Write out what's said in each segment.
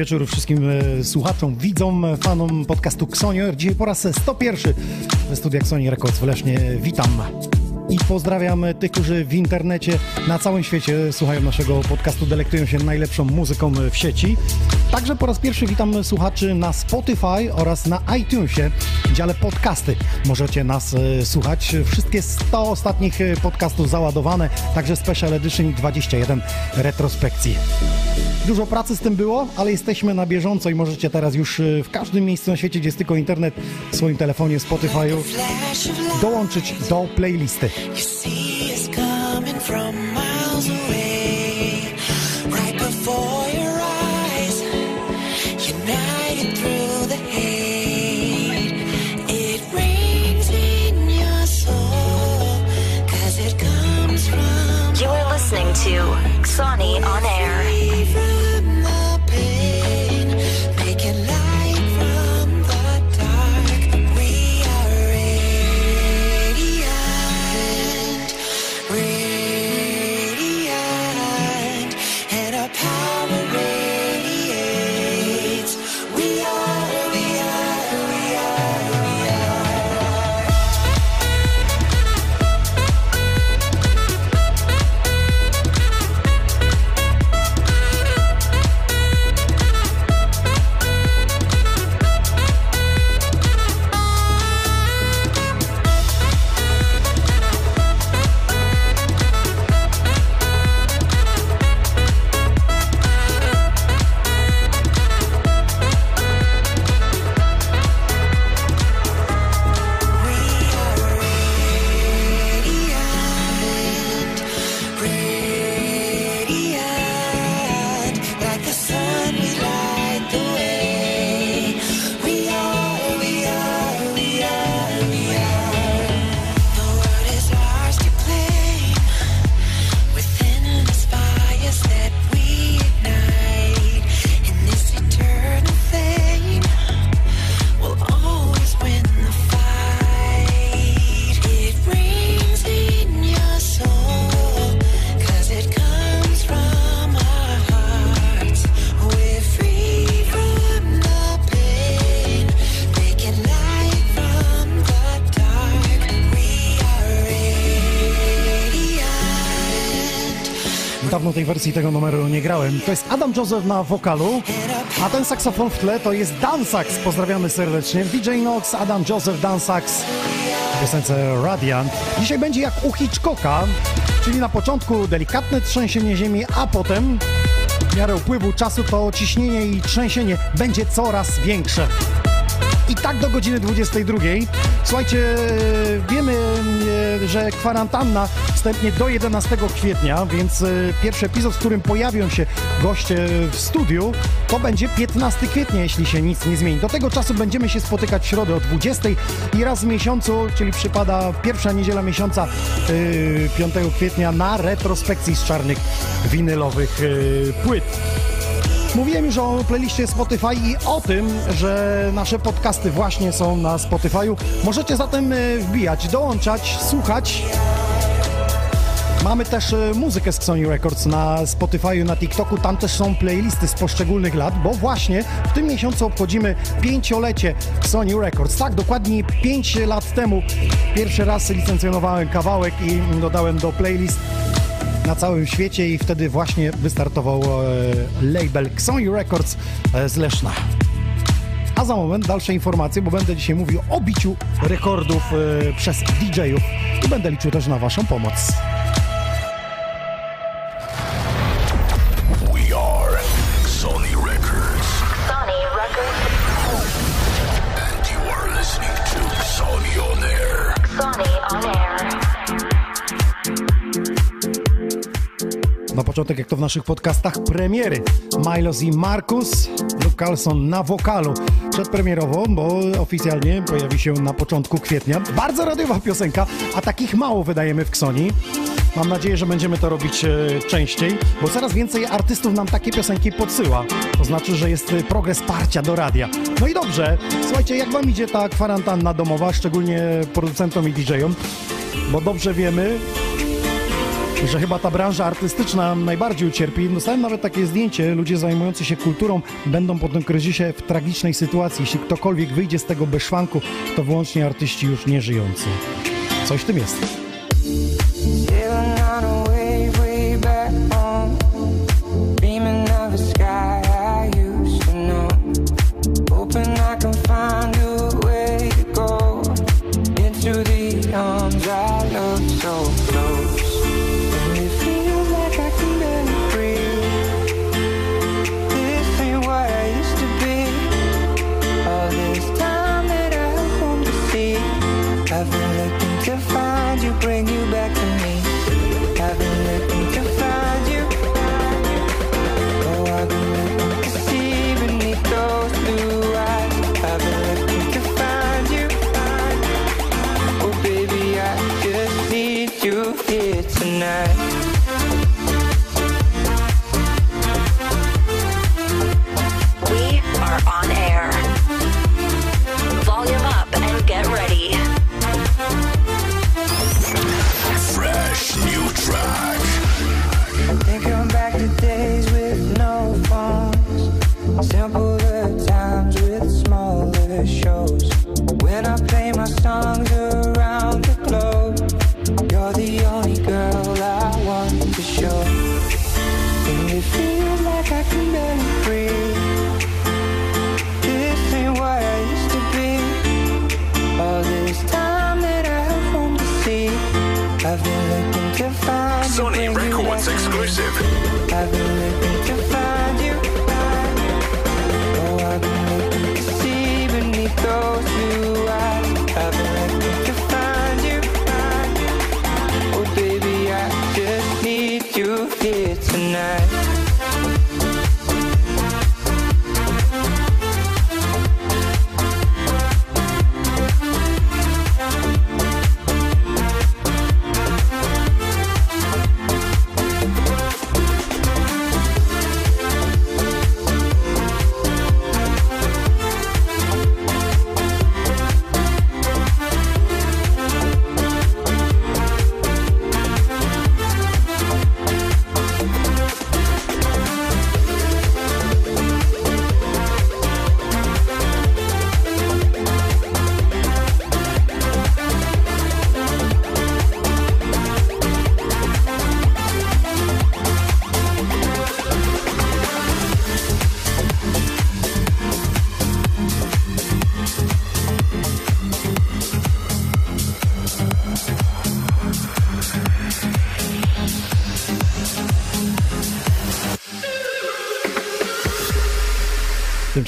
wieczór wszystkim e, słuchaczom, widzom, e, fanom podcastu Xonior. Dzisiaj po raz 101 we studiach Sony Records w Lesznie. Witam i pozdrawiam tych, którzy w internecie na całym świecie słuchają naszego podcastu, delektują się najlepszą muzyką w sieci. Także po raz pierwszy witam słuchaczy na Spotify oraz na iTunesie, w dziale podcasty. Możecie nas e, słuchać. Wszystkie 100 ostatnich e, podcastów załadowane, także Special Edition i 21 retrospekcji. Dużo pracy z tym było, ale jesteśmy na bieżąco i możecie teraz już y, w każdym miejscu na świecie, gdzie jest tylko internet, w swoim telefonie, Spotify'u, dołączyć do playlisty. From miles away, right before to Sony on air. Wersji tego numeru nie grałem. To jest Adam Joseph na wokalu, a ten saksofon w tle to jest Dan Sax. Pozdrawiamy serdecznie. DJ Nox, Adam Joseph, Dan Sax w piosence Radiant. Dzisiaj będzie jak u Hitchcocka, czyli na początku delikatne trzęsienie ziemi, a potem w miarę upływu czasu to ciśnienie i trzęsienie będzie coraz większe. I tak do godziny 22. Słuchajcie, wiemy, e, że kwarantanna wstępnie do 11 kwietnia, więc e, pierwszy epizod, w którym pojawią się goście w studiu, to będzie 15 kwietnia, jeśli się nic nie zmieni. Do tego czasu będziemy się spotykać w środę o 20 i raz w miesiącu, czyli przypada pierwsza niedziela miesiąca e, 5 kwietnia na retrospekcji z czarnych winylowych e, płyt. Mówiłem już o playliście Spotify i o tym, że nasze podcasty właśnie są na Spotify'u. Możecie zatem e, wbijać, dołączać, słuchać Mamy też e, muzykę z Sony Records na Spotify'u, na TikToku. Tam też są playlisty z poszczególnych lat, bo właśnie w tym miesiącu obchodzimy pięciolecie Sony Records. Tak, dokładnie 5 lat temu pierwszy raz licencjonowałem kawałek i dodałem do playlist na całym świecie i wtedy właśnie wystartował e, label Sony Records e, z Leszna. A za moment dalsze informacje, bo będę dzisiaj mówił o biciu rekordów e, przez DJ-ów i będę liczył też na Waszą pomoc. Na początek, jak to w naszych podcastach, premiery. Milos i Markus, Luke Carlson na wokalu. Przedpremierowo, bo oficjalnie pojawi się na początku kwietnia. Bardzo radiowa piosenka, a takich mało wydajemy w Ksoni. Mam nadzieję, że będziemy to robić e, częściej, bo coraz więcej artystów nam takie piosenki podsyła. To znaczy, że jest e, progres parcia do radia. No i dobrze, słuchajcie, jak wam idzie ta kwarantanna domowa, szczególnie producentom i DJ-om? Bo dobrze wiemy, że chyba ta branża artystyczna najbardziej ucierpi. Dostałem nawet takie zdjęcie, ludzie zajmujący się kulturą będą po tym kryzysie w tragicznej sytuacji. Jeśli ktokolwiek wyjdzie z tego bez szwanku, to wyłącznie artyści już nie żyjący. Coś w tym jest. Tonight. feel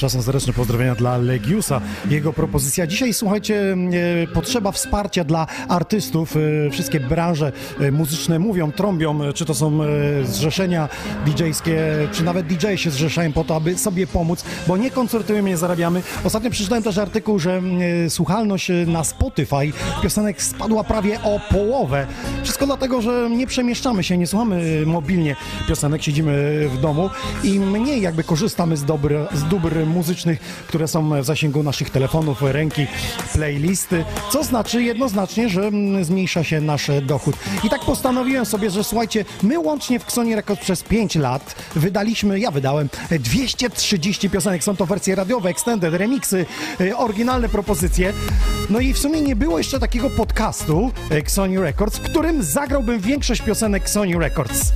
Tymczasem serdeczne pozdrowienia dla Legiusa. Jego propozycja dzisiaj, słuchajcie, e, potrzeba wsparcia dla artystów. E, Wszystkie branże e, muzyczne mówią, trąbią, czy to są zrzeszenia DJ-skie, czy nawet DJ się zrzeszają po to, aby sobie pomóc, bo nie koncertujemy, nie zarabiamy. Ostatnio przeczytałem też artykuł, że słuchalność na Spotify piosenek spadła prawie o połowę. Wszystko dlatego, że nie przemieszczamy się, nie słuchamy mobilnie piosenek, siedzimy w domu i mniej jakby korzystamy z, dobry, z dóbr muzycznych, które są w zasięgu naszych telefonów, ręki, playlisty, co znaczy jednoznacznie, że mm, zmniejsza się nasz dochód. I tak postanowiłem sobie, że słuchajcie, my łącznie w Xoni Records przez 5 lat wydaliśmy, ja wydałem e, 230 piosenek. Są to wersje radiowe, extended, remixy, e, oryginalne propozycje. No i w sumie nie było jeszcze takiego podcastu e, Xoni Records, w zagrałbym większość piosenek Sony Records.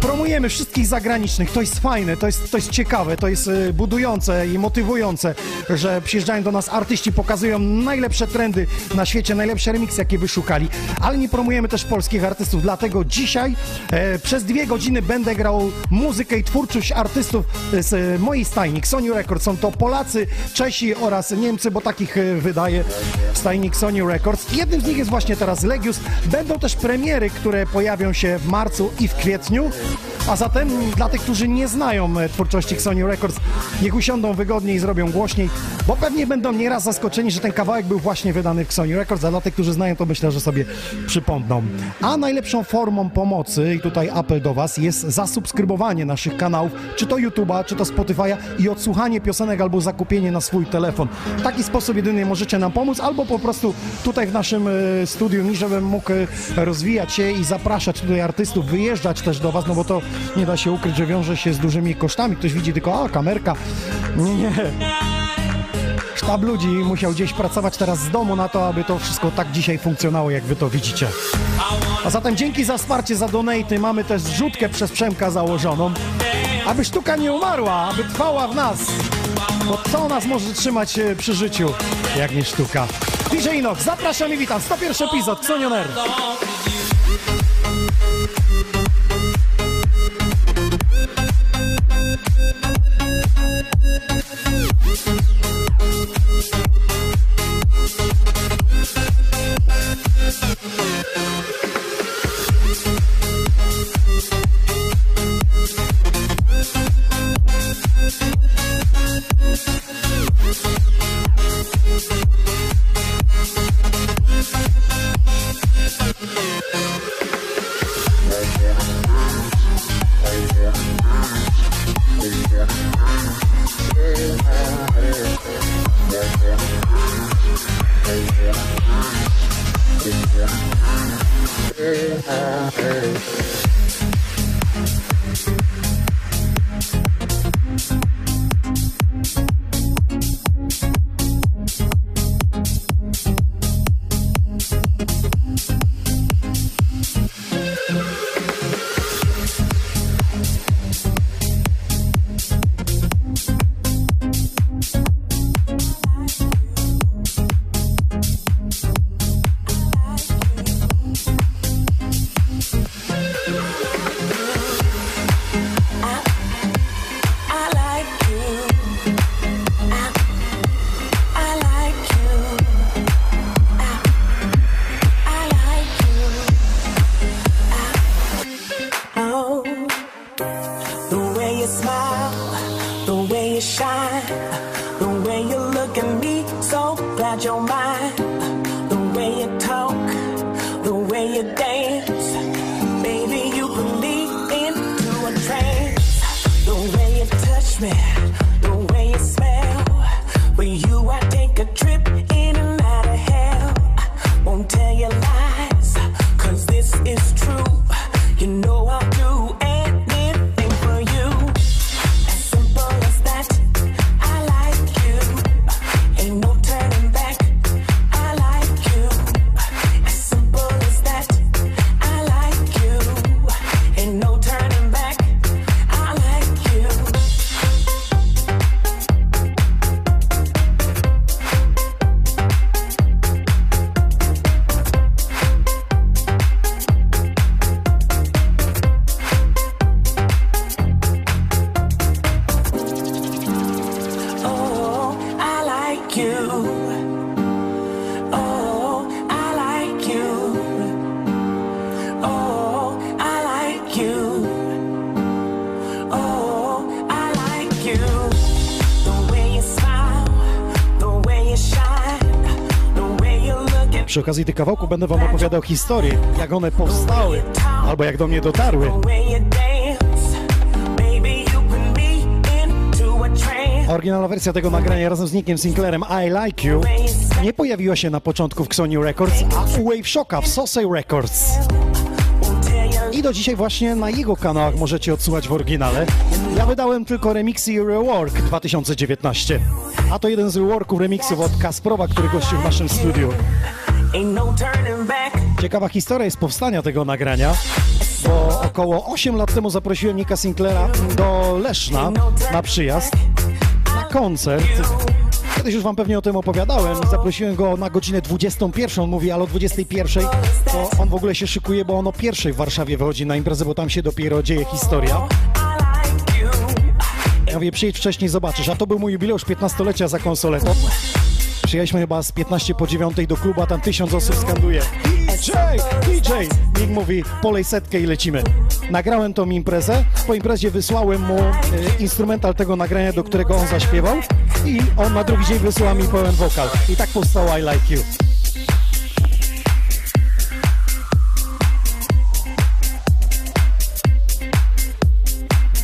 Promujemy wszystkich zagranicznych, to jest fajne, to jest, to jest ciekawe, to jest e, budujące i motywujące, że przyjeżdżają do nas artyści, pokazują najlepsze trendy na świecie, najlepsze remixy, jakie wyszukali, ale nie promujemy też polskich artystów, dlatego dzisiaj e, przez dwie godziny będę grał muzykę i twórczość artystów z e, mojej stajni, Sony Records. Są to Polacy, Czesi oraz Niemcy, bo takich e, wydaje stajnik Sony Records. Jednym z nich jest właśnie teraz Legius. Będą też premiery, które pojawią się w marcu i w kwietniu. A zatem dla tych, którzy nie znają e, twórczości Sony Records, niech usiądą wygodniej i zrobią głośniej, bo pewnie będą nieraz zaskoczeni, że ten kawałek był właśnie wydany w Sony Records, a dla tych, którzy znają, to myślę, że sobie przypomną. A najlepszą formą pomocy, i tutaj apel do Was, jest zasubskrybowanie naszych kanałów, czy to YouTube'a, czy to Spotify'a i odsłuchanie piosenek albo zakupienie na swój telefon. W taki sposób jedynie możecie nam pomóc, albo po prostu tutaj w naszym e, studiu, żebym mógł e, rozwijać się i zapraszać tutaj artystów, wyjeżdżać też do Was, no bo to nie da się ukryć, że wiąże się z dużymi kosztami. Ktoś widzi tylko, a kamerka. Nie, nie. Sztab ludzi musiał gdzieś pracować teraz z domu na to, aby to wszystko tak dzisiaj funkcjonało, jak wy to widzicie. A zatem dzięki za wsparcie, za donaty. Mamy też zrzutkę przez Przemka założoną, aby sztuka nie umarła, aby trwała w nas. Bo co nas może trzymać e, przy życiu, jak nie sztuka? DJ Inox, zapraszam i witam. 101 epizod, Xonioner. I okazji tych kawałków będę wam opowiadał historię, jak one powstały, albo jak do mnie dotarły. Oryginalna wersja tego nagrania razem z Nickiem Sinclairem I Like You nie pojawiła się na początku w Xoni Records, a u Wave Shocka w Sosay Records. I do dzisiaj właśnie na jego kanałach możecie odsłuchać w oryginale. Ja wydałem tylko remixy i rework 2019. A to jeden z reworków remixów od Kasprowa, który gościł w naszym studiu. Ciekawa historia jest powstania tego nagrania, bo około 8 lat temu zaprosiłem Nika Sinclaira do Leszna na przyjazd, na koncert. Kiedyś już wam pewnie o tym opowiadałem. Zaprosiłem go na godzinę 21. On mówi, ale o 21 to on w ogóle się szykuje, bo on o pierwszej w Warszawie wychodzi na imprezę, bo tam się dopiero dzieje historia. Ja mówię, przyjedź wcześniej, zobaczysz. A to był mój jubileusz 15-lecia za konsoletą. Przyjechaliśmy chyba z 15 po 9 do klubu, a tam tysiąc osób skanduje. DJ, DJ! Nick mówi, polej setkę i lecimy. Nagrałem tą imprezę, po imprezie wysłałem mu e, instrumental tego nagrania, do którego on zaśpiewał i on na drugi dzień wysłał mi pełen wokal. I tak powstał I Like You.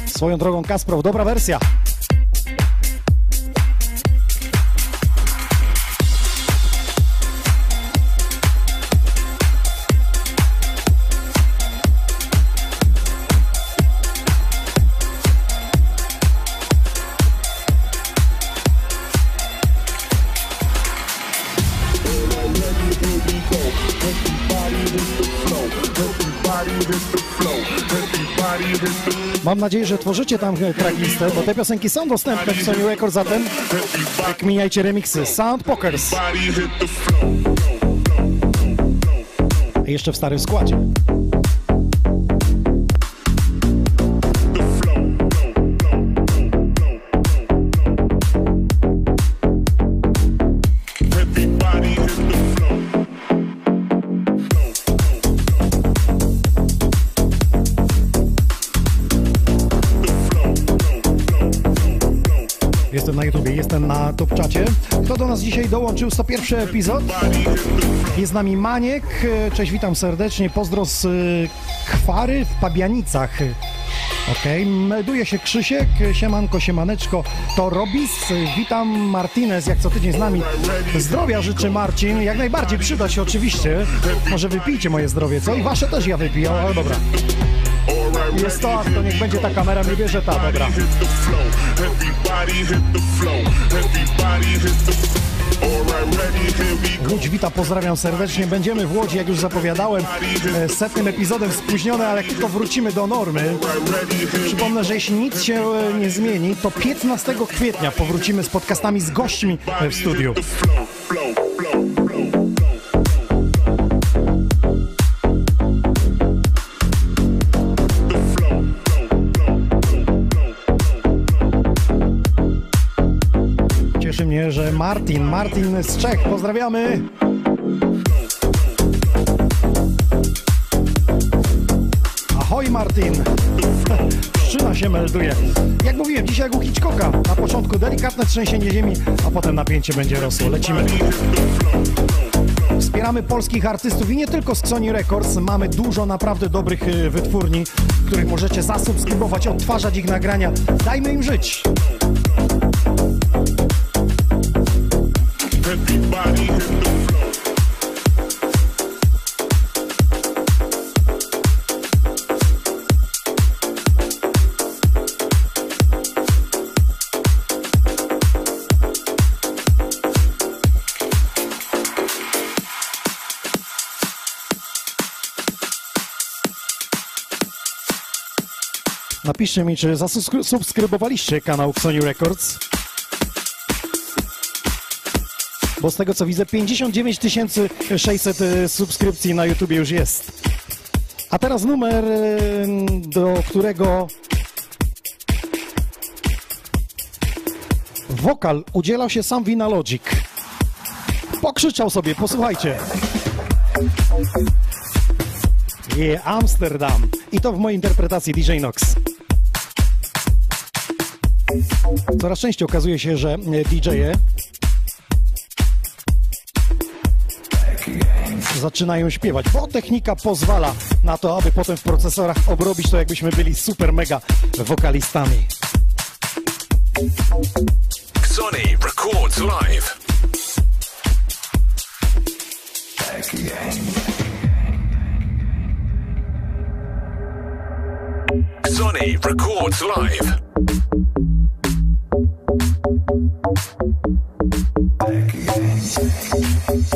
Swoją drogą Kasprow, dobra wersja. Mam nadzieję, że tworzycie tam tracklistę, bo te piosenki są dostępne w Sony Records, zatem kminiajcie remixy. Sound Pokers. Jeszcze w starym składzie. Dołączył? 101 epizod. Jest z nami Maniek. Cześć, witam serdecznie. Pozdro z y, Kwary w Pabianicach. Okej, melduje się Krzysiek, siemanko, siemaneczko, to Robis, witam Martinez, jak co tydzień z nami. Zdrowia życzę Marcin, jak najbardziej przyda się oczywiście. Może wypijcie moje zdrowie, co? I wasze też ja wypiję, ale dobra. Jest to, to niech będzie ta kamera, nie bierze ta, dobra. Łódź wita, pozdrawiam serdecznie. Będziemy w Łodzi, jak już zapowiadałem, e, setnym epizodem spóźnione, ale tylko wrócimy do normy. Przypomnę, że jeśli nic się e, nie zmieni, to 15 kwietnia powrócimy z podcastami z gośćmi e, w studiu. Że Martin, Martin z Czech, pozdrawiamy. Ahoj Martin. Szczyna się melduje. Jak mówiłem, dzisiaj jak u Hitchcocka. Na początku delikatne trzęsienie ziemi, a potem napięcie będzie rosło. Lecimy. Wspieramy polskich artystów i nie tylko z Sony Records. Mamy dużo naprawdę dobrych y, wytwórni, których możecie zasubskrybować, odtwarzać ich nagrania. Dajmy im żyć. Napiszcie mi, czy zasubskrybowaliście kanał Sony Records. Bo z tego co widzę, 59 600 y, subskrypcji na YouTube już jest. A teraz numer, y, do którego wokal udzielał się sam Wina Logic. Pokrzyczał sobie, posłuchajcie. Yeah, Amsterdam. I to w mojej interpretacji DJ Nox. Coraz częściej okazuje się, że DJ-e zaczynają śpiewać, bo technika pozwala na to, aby potem w procesorach obrobić to, jakbyśmy byli super mega wokalistami. Sonny records live. Sonny records live.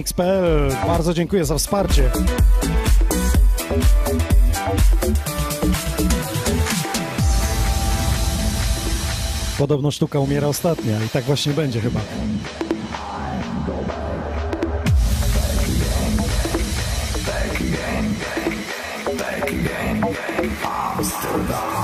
Colmix.pl, bardzo dziękuję za wsparcie. Podobno sztuka umiera ostatnia i tak właśnie będzie chyba. First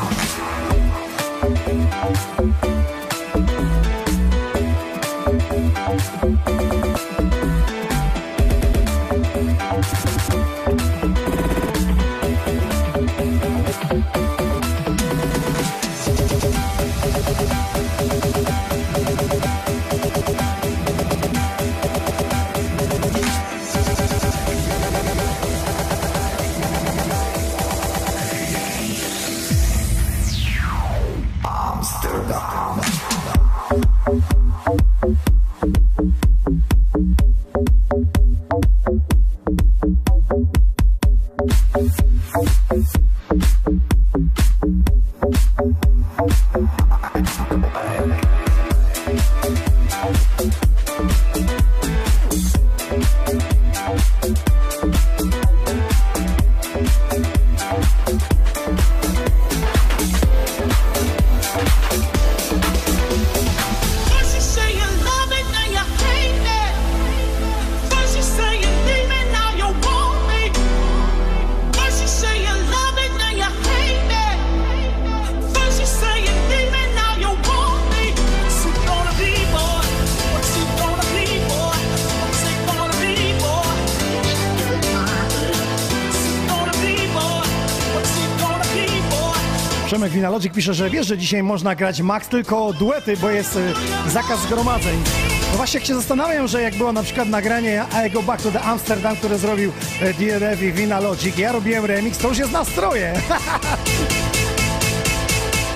Winalodzik pisze, że wiesz, że dzisiaj można grać max tylko duety, bo jest y, zakaz zgromadzeń. No właśnie jak się zastanawiam, że jak było na przykład nagranie I Go Back to the Amsterdam, które zrobił e, DRF i Winalogic, ja robiłem remix, to już jest nastroje.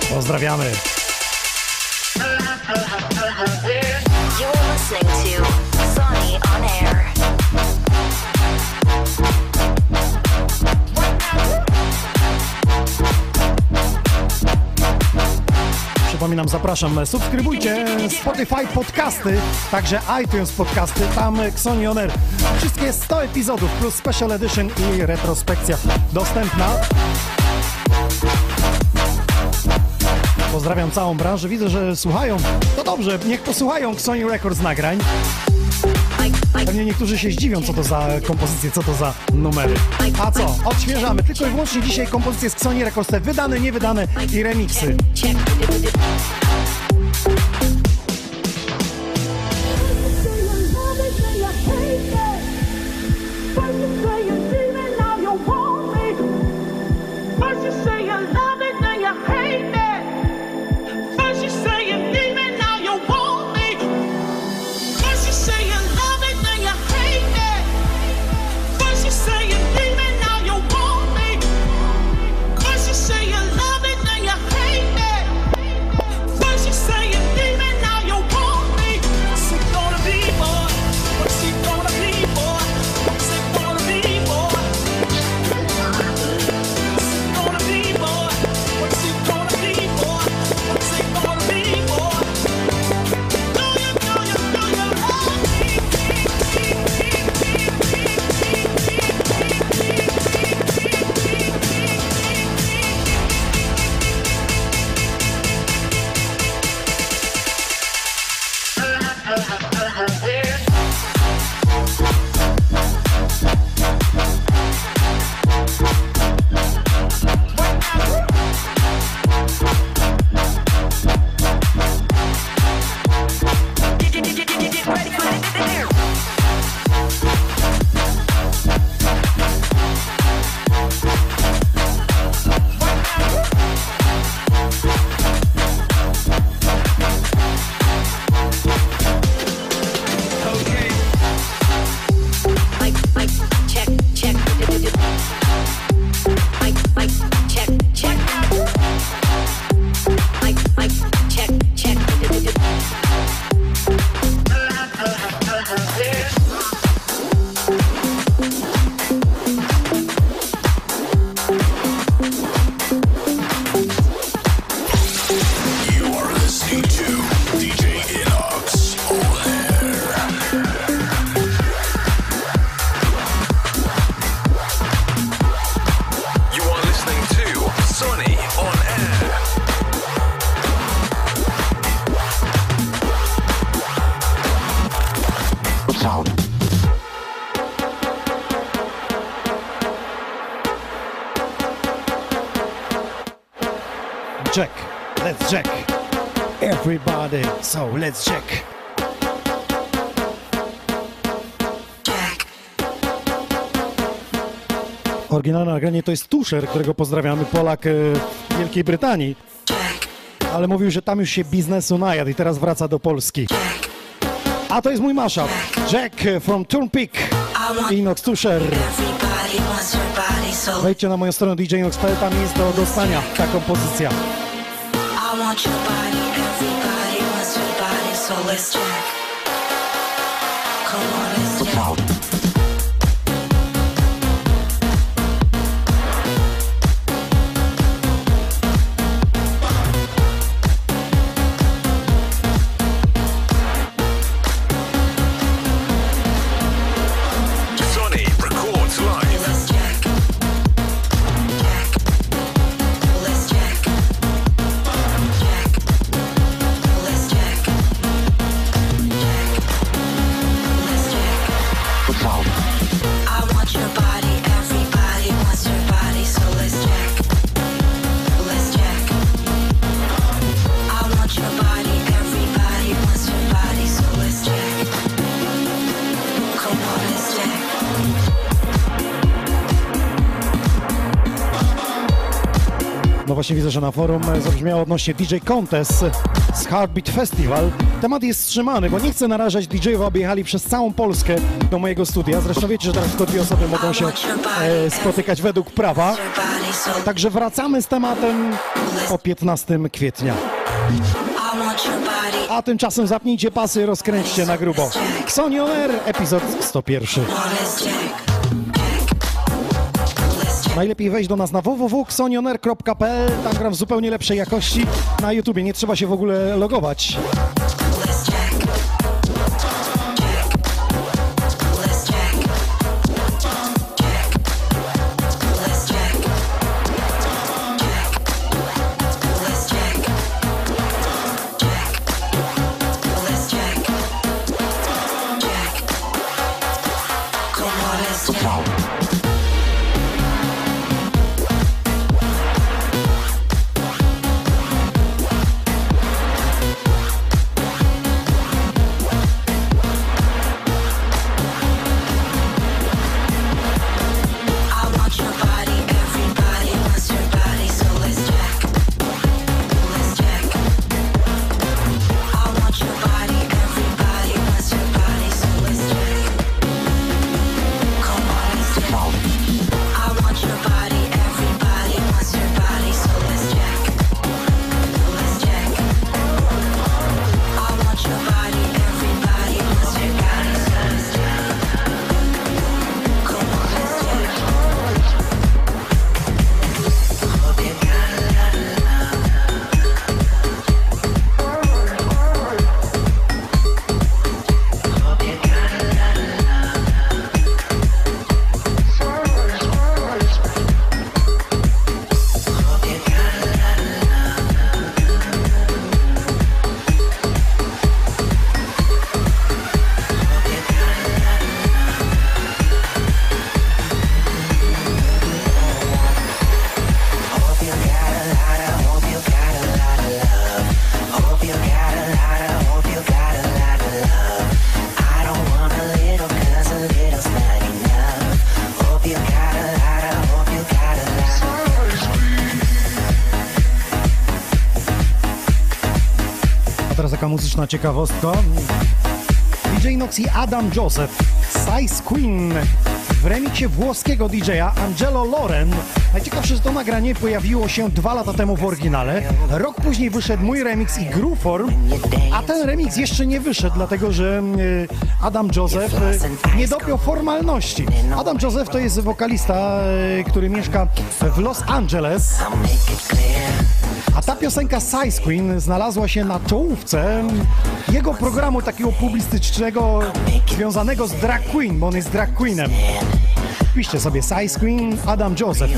Pozdrawiamy. Przypominam, zapraszam, subskrybujcie Spotify podcasty, także iTunes podcasty, tam Xonioner. Wszystkie 100 epizodów plus Special Edition i retrospekcja dostępna. Pozdrawiam całą branżę, widzę, że słuchają. To dobrze, niech posłuchają Sony Records nagrań. Pewnie niektórzy się zdziwią, co to za kompozycje, co to za numery. A co? Odświeżamy tylko i wyłącznie dzisiaj kompozycje z Sony Records, wydane, niewydane i remixy. Let's jack. Oryginalne nagranie to jest Tusher, którego pozdrawiamy, Polak e, w Wielkiej Brytanii. Ale mówił, że tam już się biznesu najadł i teraz wraca do Polski. A to jest mój mashup. Jack from Turnpike. Inox Tusher. Wejdźcie na moją stronę djnox.pl, tam jest do dostania ta kompozycja. Bliss Jack. Właśnie widzę, że na forum zabrzmiało odnośnie DJ Contest z Heartbeat Festival. Temat jest wstrzymany, bo nie chcę narażać DJ-ów, aby jechali przez całą Polskę do mojego studia. Zresztą wiecie, że teraz tylko dwie osoby mogą się e, spotykać według prawa. Także wracamy z tematem o 15 kwietnia. A tymczasem zapnijcie pasy rozkręćcie na grubo. Xoni On epizod 101. Najlepiej wejść do nas na www.xonioner.pl, tam gram w zupełnie lepszej jakości. Na YouTubie nie trzeba się w ogóle logować. Muzyczna ciekawostka. DJ Nox i Adam Joseph, Size Queen w remiksie włoskiego DJ-a Angelo Loren. Najciekawsze, że to nagranie pojawiło się dwa lata temu w oryginale. Rok później wyszedł mój remix i Grooveform, a ten remix jeszcze nie wyszedł, dlatego że e, Adam Joseph e, nie dopiął formalności. Adam Joseph to jest wokalista, e, który mieszka w Los Angeles. Piosenka Size Queen znalazła się na czołówce jego programu takiego publicystycznego związanego z drag queen, bo on jest drag queenem. Piszcie sobie Size Queen, Adam Joseph.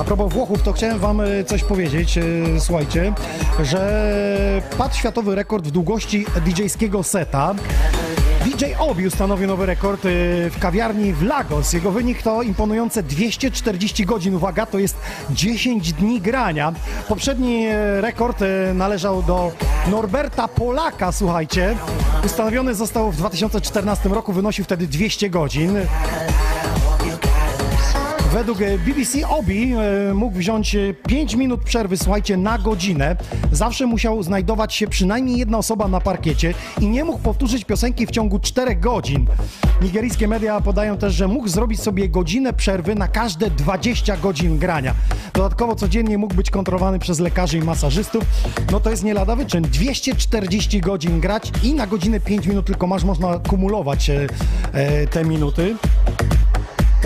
A propos Włochów, to chciałem wam e, coś powiedzieć, e, słuchajcie, że padł światowy rekord w długości DJ-skiego seta. DJ Obi ustanowił nowy rekord y, w kawiarni w Lagos. Jego wynik to imponujące 240 godzin. Uwaga, to jest 10 dni grania. Poprzedni e, rekord e, należał do Norberta Polaka, słuchajcie. Ustanowiony został w 2014 roku, wynosił wtedy 200 godzin. Według e, BBC Obi e, mógł wziąć 5 minut przerwy, słuchajcie, na godzinę. Zawsze musiał znajdować się przynajmniej jedna osoba na parkiecie i nie mógł powtórzyć piosenki w ciągu 4 godzin. Nigeryjskie media podają też, że mógł zrobić sobie godzinę przerwy na każde 20 godzin grania. Dodatkowo codziennie mógł być kontrolowany przez lekarzy i masażystów. No to jest nie lada wyczyn. 240 godzin grać i na godzinę 5 minut tylko masz, można kumulować e, e, te minuty.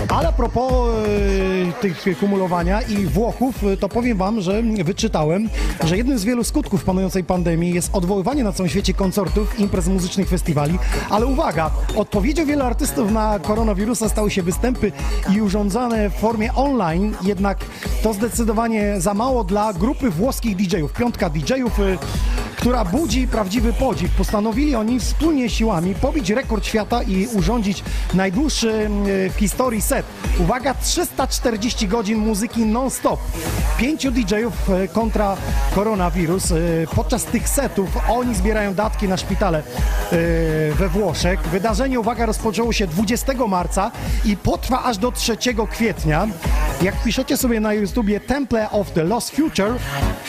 Ale a propos e, tych kumulowania i Włochów, e, to powiem wam, że wyczytałem, że jednym z wielu skutków panującej pandemii jest odwoływanie na całym świecie koncertów, imprez muzycznych, festiwali. Ale uwaga, odpowiedzią wielu artystów na koronawirusa stały się występy i urządzane w formie online, jednak to zdecydowanie za mało dla grupy włoskich DJ-ów, piątka DJ-ów, e, która budzi prawdziwy podziw. Postanowili oni wspólnie siłami pobić rekord świata i urządzić najdłuższy mm, w historii set. Uwaga, 340 godzin muzyki non-stop. Pięciu DJ-ów e, kontra koronawirus. E, Podczas tych setów oni zbierają datki na szpitale e, we Włoszech. Wydarzenie, uwaga, rozpoczęło się 20 marca i potrwa aż do 3 kwietnia. Jak piszecie sobie na YouTubie Temple of the Lost Future,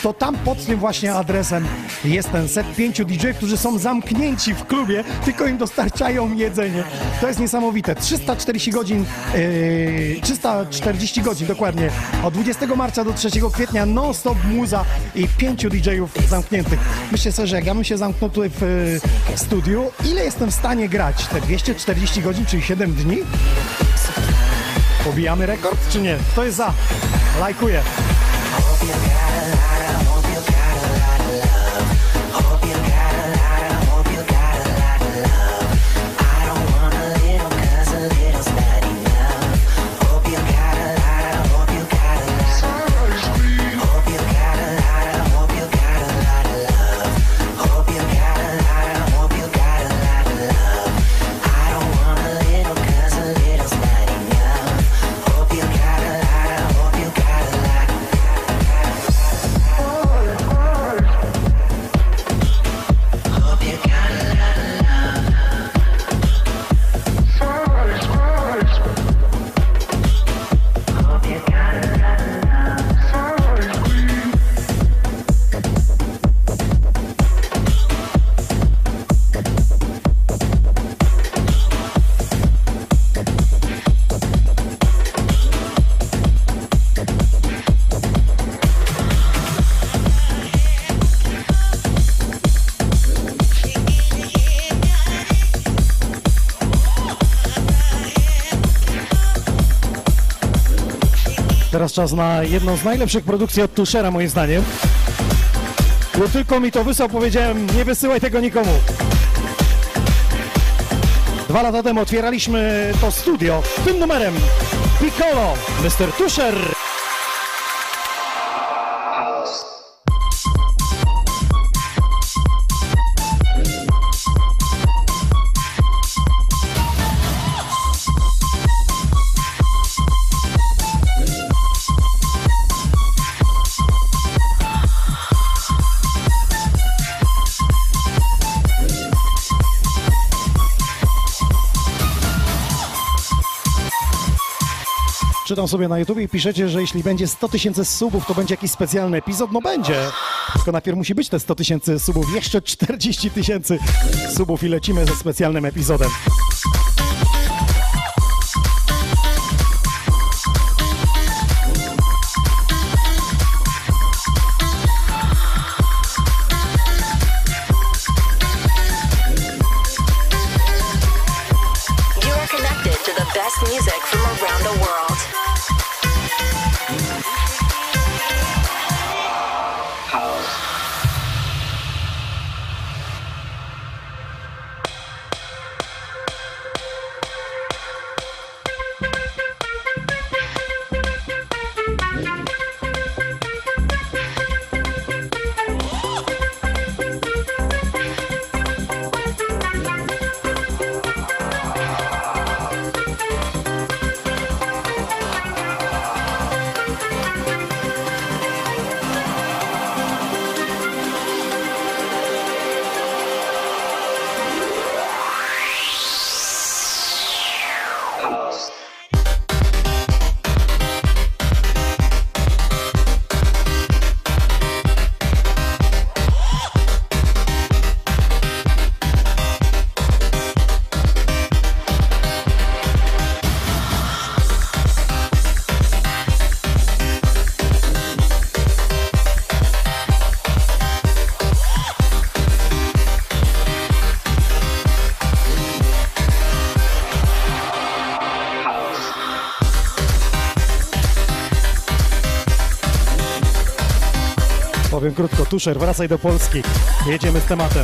to tam pod tym właśnie adresem jest ten set pięciu DJ-ów, którzy są zamknięci w klubie, tylko im dostarczają jedzenie. To jest niesamowite. 340 godzin, 340 godzin dokładnie, od 20 marca do 3 kwietnia non-stop muza i pięciu DJ-ów zamkniętych. Myślę sobie, że jak ja bym się zamknął tutaj w yy, studiu, ile jestem w stanie grać? Te 240 godzin, czyli 7 dni? Pobijamy rekord, czy nie? Kto jest za? Lajkuję. Czas na jedną z najlepszych produkcji od Tuszera, moim zdaniem. Bo tylko mi to wysłał, powiedziałem, nie wysyłaj tego nikomu. Dwa lata temu otwieraliśmy to studio tym numerem Piccolo, Mr. Tusher. Czytam sobie na YouTube i piszecie, że jeśli będzie 100 tysięcy subów, to będzie jakiś specjalny epizod. No będzie. Tylko najpierw musi być te 100 tysięcy subów, jeszcze 40 tysięcy subów i lecimy ze specjalnym epizodem. Powiem krótko. Tuszer, wracaj do Polski. Jedziemy z tematem.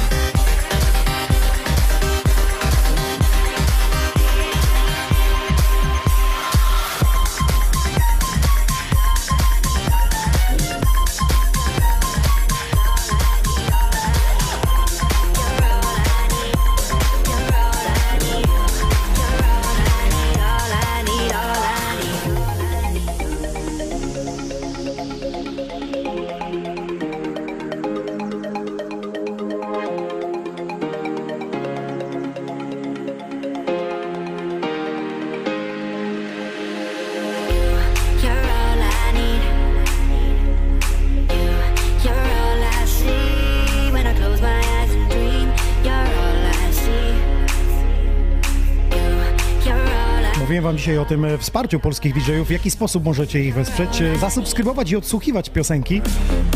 Dzisiaj o tym e, wsparciu polskich DJ-ów, w jaki sposób możecie ich wesprzeć, e, zasubskrybować i odsłuchiwać piosenki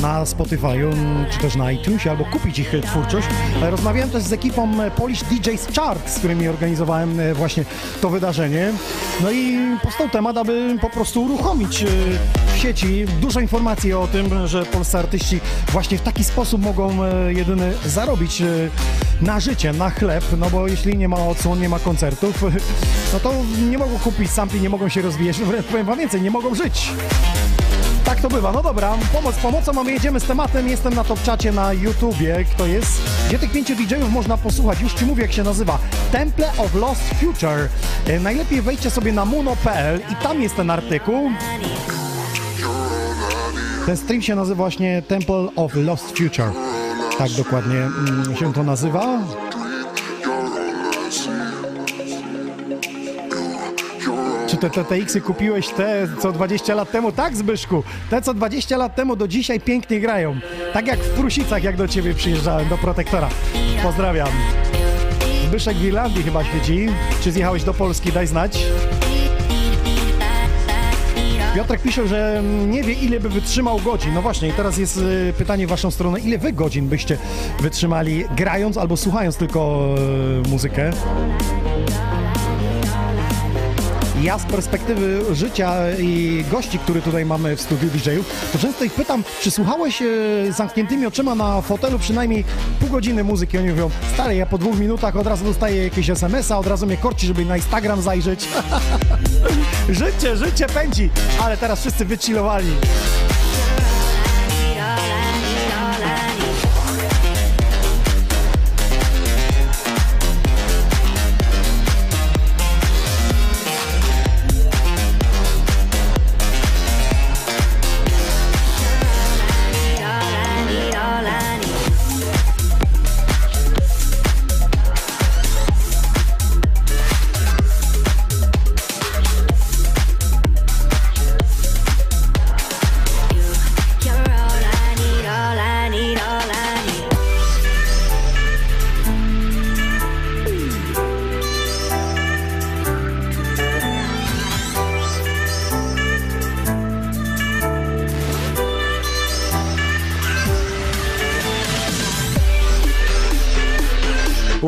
na Spotify'u, m, czy też na iTunesie, albo kupić ich e, twórczość. Rozmawiałem też z ekipą Polish DJs Chart, z którymi organizowałem właśnie to wydarzenie. No i powstał temat, aby po prostu uruchomić w sieci dużo informacji o tym, że polscy artyści właśnie w taki sposób mogą jedyny zarobić na życie, na chleb, no bo jeśli nie ma odsłon, nie ma koncertów, no to nie mogą kupić sampli, nie mogą się rozwijać, wręcz powiem wam więcej, nie mogą żyć. Tak to bywa. No dobra, pomoc pomocą, a my jedziemy z tematem. Jestem na top czacie na YouTubie. Kto jest? Gdzie tych pięciu DJ-ów można posłuchać? Już ci mówię, jak się nazywa. Temple of Lost Future. E, najlepiej wejdźcie sobie na muno.pl i tam jest ten artykuł. Ten stream się nazywa właśnie Temple of Lost Future. Tak dokładnie mm, się to nazywa. Czy te TTX-y kupiłeś te co 20 lat temu? Tak, Zbyszku. Te co 20 lat temu do dzisiaj pięknie grają. Tak jak w Prusicach, jak do ciebie przyjeżdżałem, do protektora. Pozdrawiam. Zbyszek w Irlandii chyba świeci. Czy zjechałeś do Polski? Daj znać. Piotrek pisze, że nie wie ile by wytrzymał godzin. No właśnie, i teraz jest y, pytanie w waszą stronę, ile wy godzin byście wytrzymali grając albo słuchając tylko y, muzykę? Ja z perspektywy życia i gości, który tutaj mamy w studiu DJ-ów, to często ich pytam, czy słuchałeś e, zamkniętymi oczyma na fotelu przynajmniej pół godziny muzyki? Oni mówią, stary, ja po dwóch minutach od razu dostaję jakieś SMS-a, od razu mnie korci, żeby na Instagram zajrzeć. życie, życie pędzi, ale teraz wszyscy wychillowali.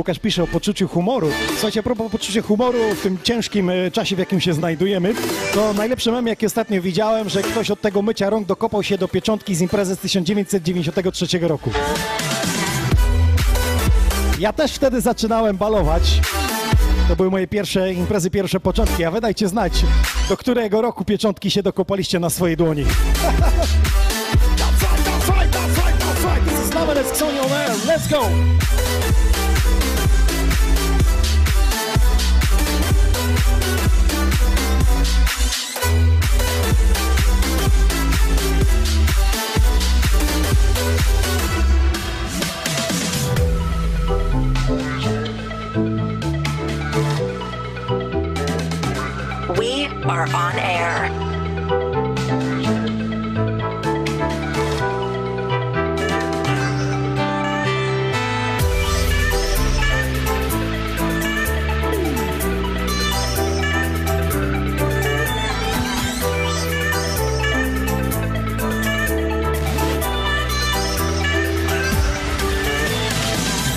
Łukasz pisze o poczuciu humoru. Słuchajcie, a propos poczucia humoru w tym ciężkim e, czasie, w jakim się znajdujemy, to najlepszy mem, jaki ostatnio widziałem, że ktoś od tego mycia rąk dokopał się do pieczątki z imprezy z 1993 roku. Ja też wtedy zaczynałem balować. To były moje pierwsze imprezy, pierwsze początki, a wy dajcie znać, do którego roku pieczątki się dokopaliście na swojej dłoni. This is. Let's go! Are on air.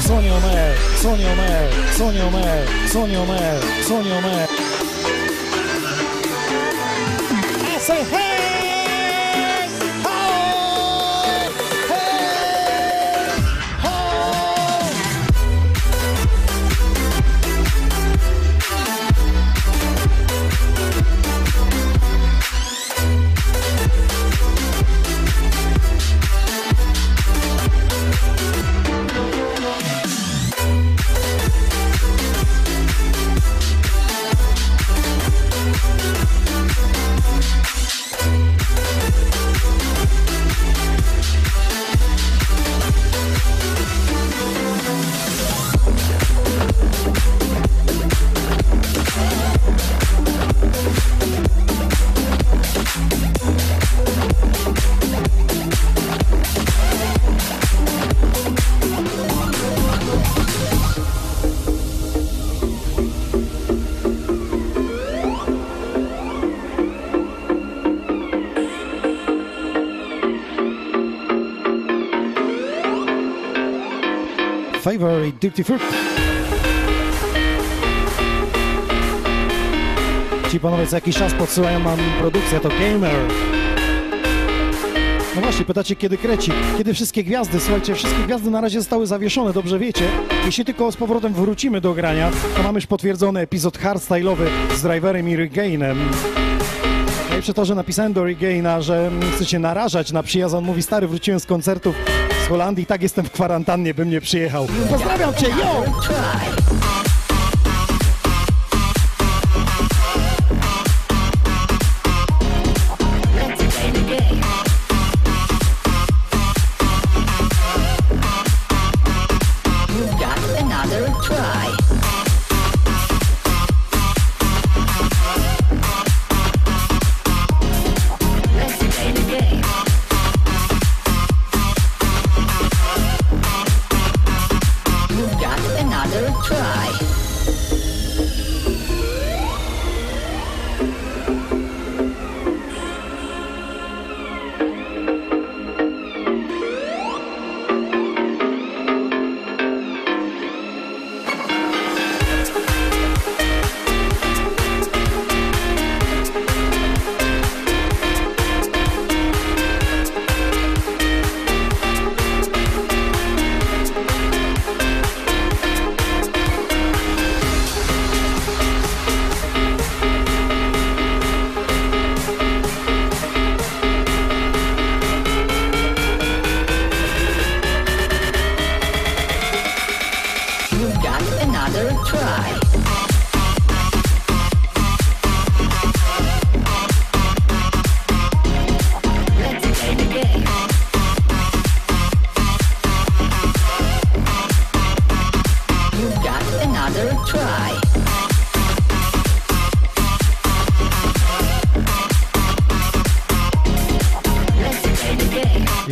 Sonia Omer, Sonia Omer, Sonia Omer, Sonia Omer, Sonia Omer. say, hey! Favor i Dirty Fruit. Ci panowie co jakiś czas podsyłają nam produkcję, to Gamer. No właśnie, pytacie kiedy kreci, kiedy wszystkie gwiazdy, słuchajcie, wszystkie gwiazdy na razie zostały zawieszone, dobrze wiecie. Jeśli tylko z powrotem wrócimy do grania, to mamy już potwierdzony epizod hardstyle'owy z Driverem i Regainem. I przy to, że napisałem do Regaina, że chcę się narażać na przyjazd, on mówi, stary, wróciłem z koncertów Holandii, tak jestem w kwarantannie, bym nie przyjechał. Pozdrawiam cię, yo!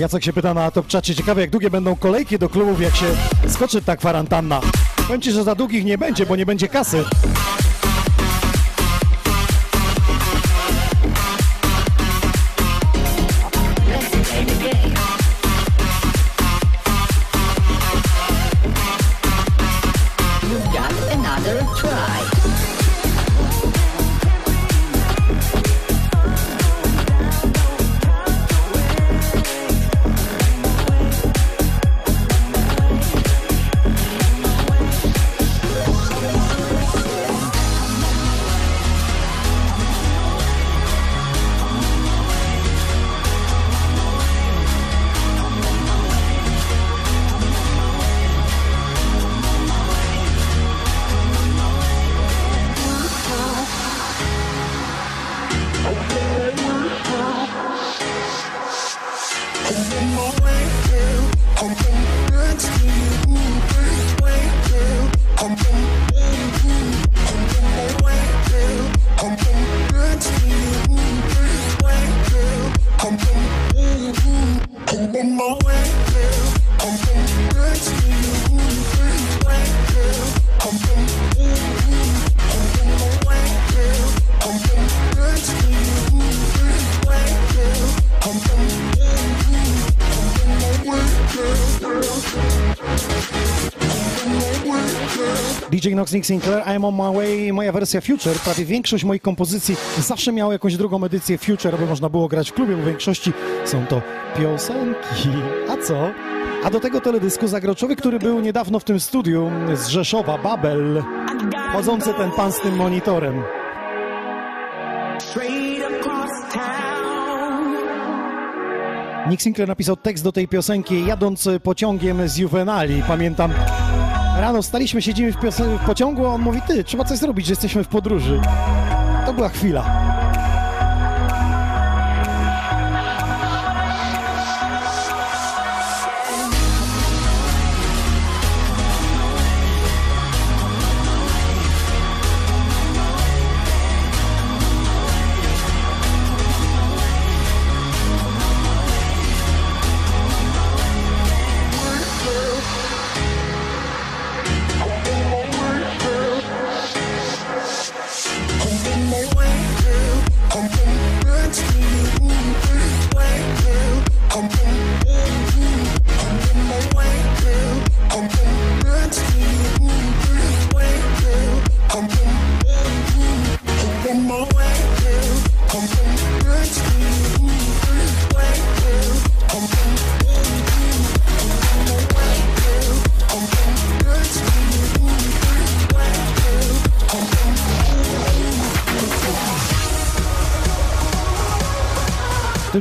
Jacek się pyta na top czacie, ciekawe jak długie będą kolejki do klubów, jak się skoczy ta kwarantanna. Powiem ci, że za długich nie będzie, bo nie będzie kasy. DJ Nox Nick Sinclair, I'm on my way, moja wersja Future. Prawie większość moich kompozycji zawsze miała jakąś drugą edycję Future, aby można było grać w klubie, bo w większości są to piosenki. A co? A do tego teledysku zagrał człowiek, który był niedawno w tym studiu z Rzeszowa, Babel. Chodzący ten pan z tym monitorem. Nick Sinclair napisał tekst do tej piosenki jadąc pociągiem z Juvenali. Pamiętam, rano staliśmy, siedzimy w, w pociągu, a on mówi, ty, trzeba coś zrobić, że jesteśmy w podróży. To była chwila.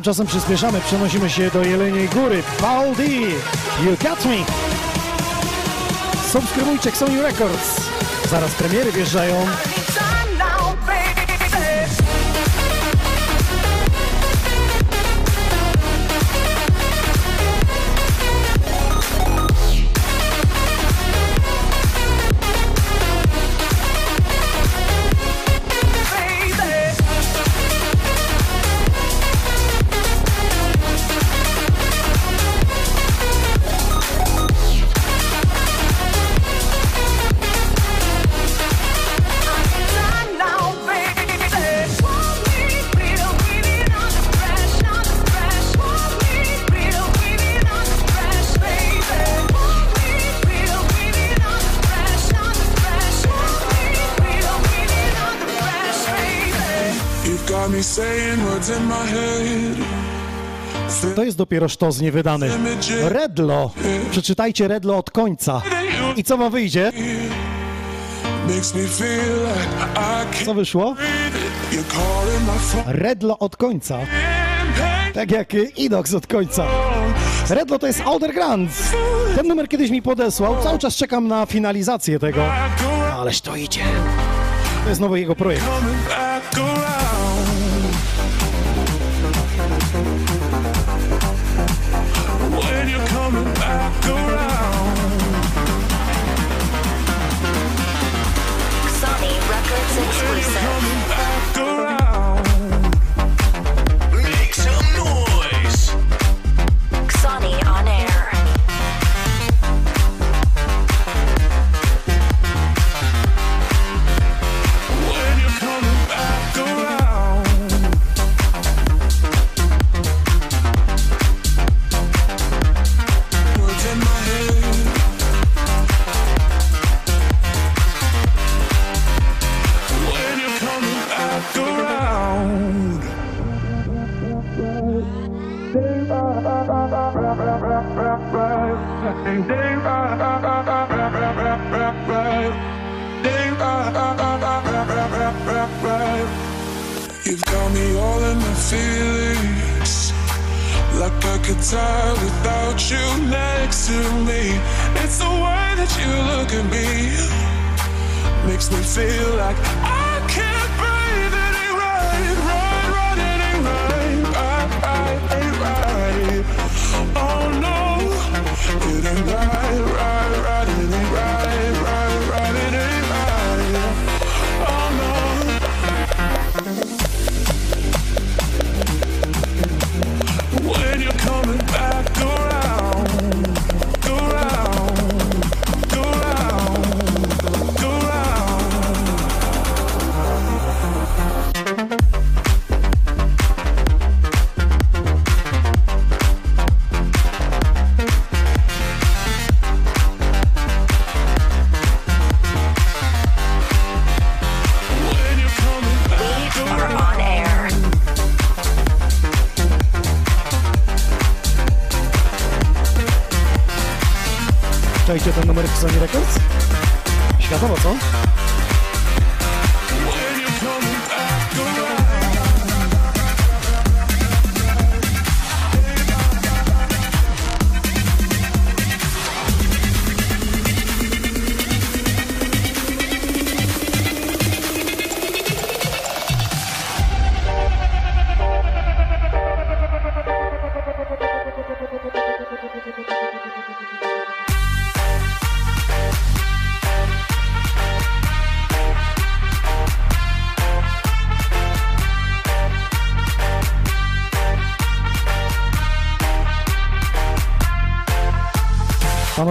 Tymczasem przyspieszamy, przenosimy się do Jeleniej Góry. Paul D. You Got Me. Subskrybujcie Sony Records. Zaraz premiery wjeżdżają. Jest dopiero sztos niewydany. Redlo. Przeczytajcie Redlo od końca. I co wam wyjdzie? Co wyszło? Redlo od końca. Tak jak Inox od końca. Redlo to jest Outer Grants. Ten numer kiedyś mi podesłał. Cały czas czekam na finalizację tego. Ależ to idzie. To jest nowy jego projekt. Could die without you next to me. It's the way that you look at me. Makes me feel like I can't breathe. It ain't right, right, right. It ain't right, right, right, ain't right. Oh no, it ain't right, right.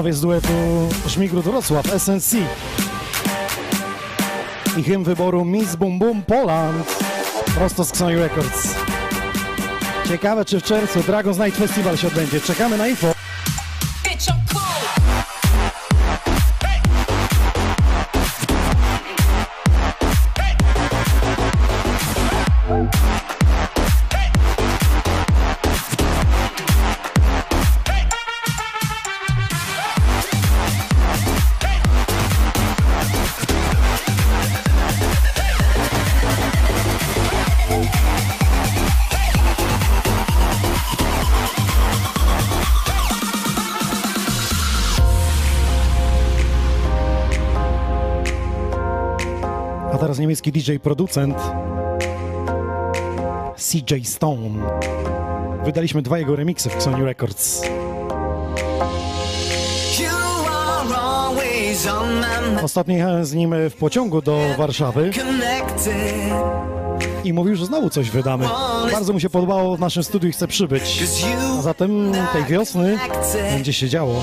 Panowie z duetu Żmigród Wrocław, SNC. I hymn wyboru Miss Boom Boom Poland. Prosto z Xoni Records. Ciekawe, czy w czerwcu Dragon's Night Festival się odbędzie. Czekamy na info. Niemiecki DJ producent CJ Stone. Wydaliśmy dwa jego remixy w Sony Records. Ostatnio jechałem z nim w pociągu do Warszawy i mówił, że znowu coś wydamy. Bardzo mu się podobało w naszym studiu i chce przybyć. A zatem tej wiosny będzie się działo.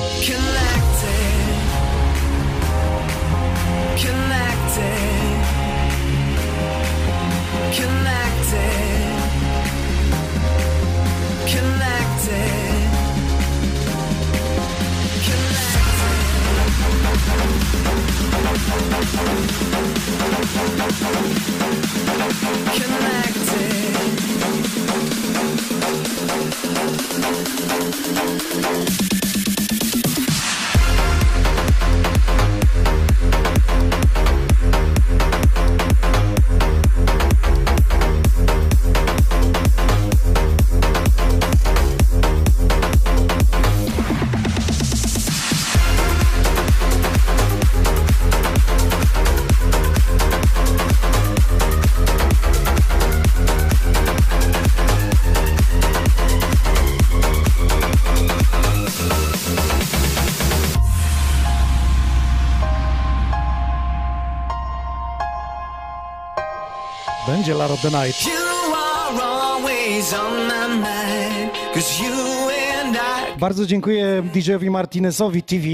Cause you and I Bardzo dziękuję DJ-owi Martinezowi TV,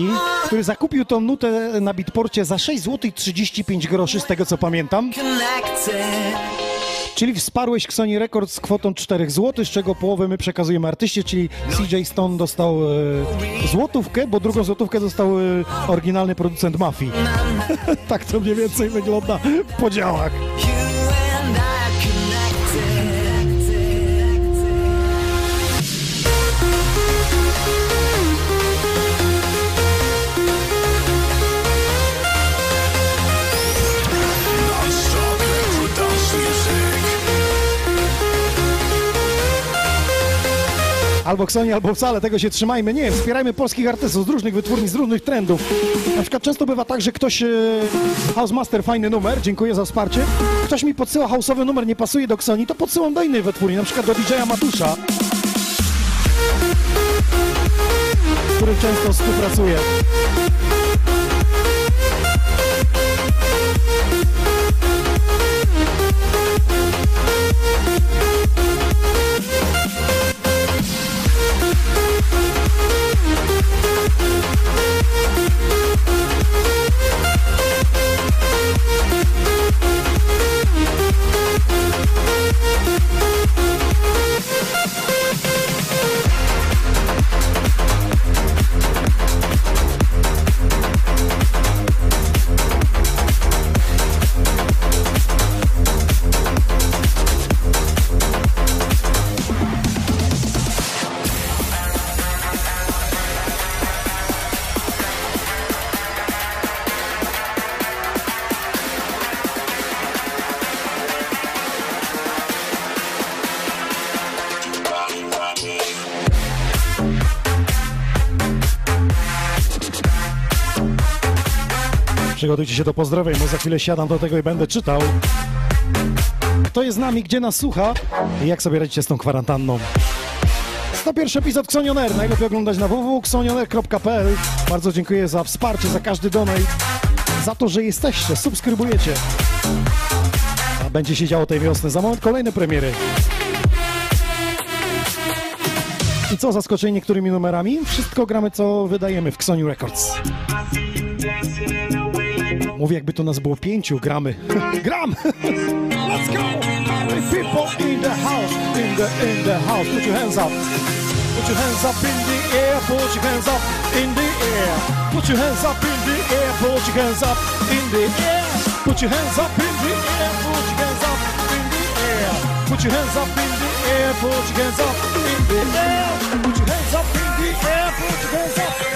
który zakupił tą nutę na Bitporcie za 6 zł 35 groszy, z tego co pamiętam. Czyli wsparłeś Sony Records z kwotą 4 zł, z czego połowę my przekazujemy artyście, czyli CJ Stone dostał e, złotówkę, bo drugą złotówkę dostał e, oryginalny producent Mafii. tak to mniej więcej wygląda w podziałach. Albo Sony, albo wcale, tego się trzymajmy. Nie, wspierajmy polskich artystów z różnych wytwórni, z różnych trendów. Na przykład często bywa tak, że ktoś, e, Housemaster, fajny numer, dziękuję za wsparcie. Ktoś mi podsyła houseowy numer, nie pasuje do Sony, to podsyłam do innej wytwórni, na przykład do DJ-a Matusza, z którym często współpracuję. Przygotujcie się do pozdrowień, bo za chwilę siadam do tego i będę czytał. Kto jest z nami, gdzie nas słucha i jak sobie radzicie z tą kwarantanną. 101 epizod Xonioner. Najlepiej oglądać na www.xonioner.pl. Bardzo dziękuję za wsparcie, za każdy donate, za to, że jesteście, subskrybujecie. A będzie się działo tej wiosny. Za moment kolejne premiery. I co, zaskoczeni niektórymi numerami? Wszystko gramy, co wydajemy w Xoni Records. Mówię, jakby to nas było pięciu, gramy. Gram! Let's go! People in the house, in the, in the house, put your hands up. Put your hands up in the air, put your hands up in the air. Put your hands up in the air, put your hands up in the air. Put your hands up in the air, put your hands up in the air. Put your hands up in the air, put your hands up in the air. Put your hands up in the air, put your hands up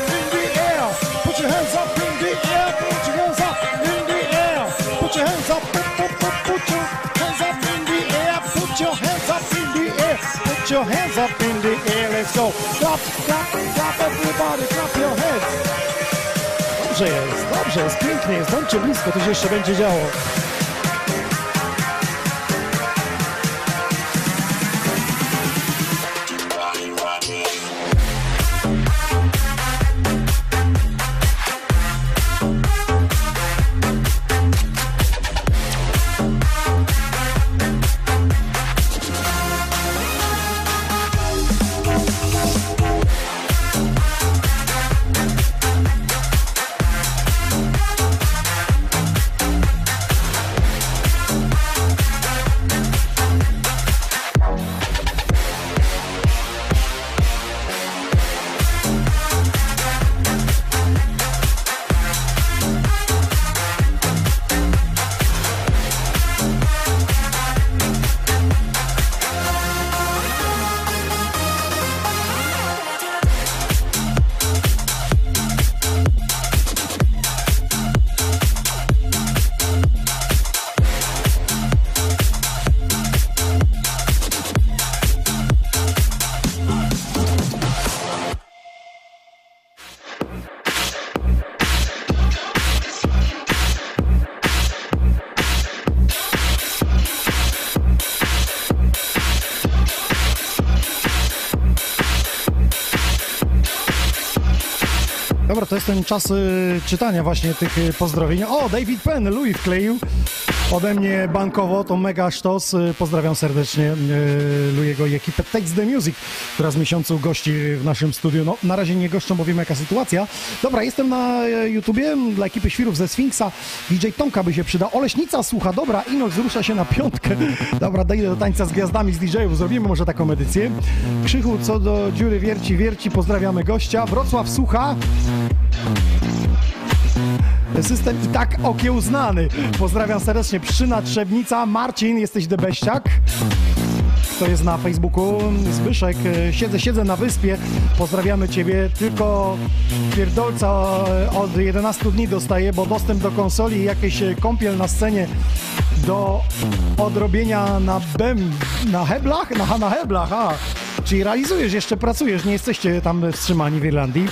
your hands up in the air. Put your hands up in the air. Let's go. Clap, clap, clap, everybody, clap your hands. Dobrze jest, dobrze jest, pięknie jest. Bądźcie blisko, to się jeszcze będzie działo. Ten czas y, czytania właśnie tych y, pozdrowień. O, David Penn, Louis wkleił. Ode mnie bankowo, to mega sztos. Y, Pozdrawiam serdecznie Louiego i ekipę Takes the Music, która z miesiącu gości w naszym studiu. No, na razie nie goszczą, bo wiemy jaka sytuacja. Dobra, jestem na y, YouTubie dla ekipy Świrów ze Sfinksa. DJ Tomka by się przydał. Oleśnica słucha, dobra, Inox rusza się na piątkę. Dobra, dojdę do tańca z gwiazdami z DJ-ów, zrobimy może taką edycję. Krzychu, co do dziury wierci, wierci, pozdrawiamy gościa. Wrocław słucha. System i tak okiełznany. Pozdrawiam serdecznie. Pszczyna Trzebnica. Marcin, jesteś debeściak. To jest na Facebooku. Zbyszek, e, siedzę, siedzę na wyspie. Pozdrawiamy Ciebie. Tylko pierdolca e, od 11 dni dostaję, bo dostęp do konsoli i jakieś e, kąpiel na scenie do odrobienia na BEM, na heblach? Na, na heblach, a. Czyli realizujesz, jeszcze pracujesz, nie jesteście tam wstrzymani w Irlandii.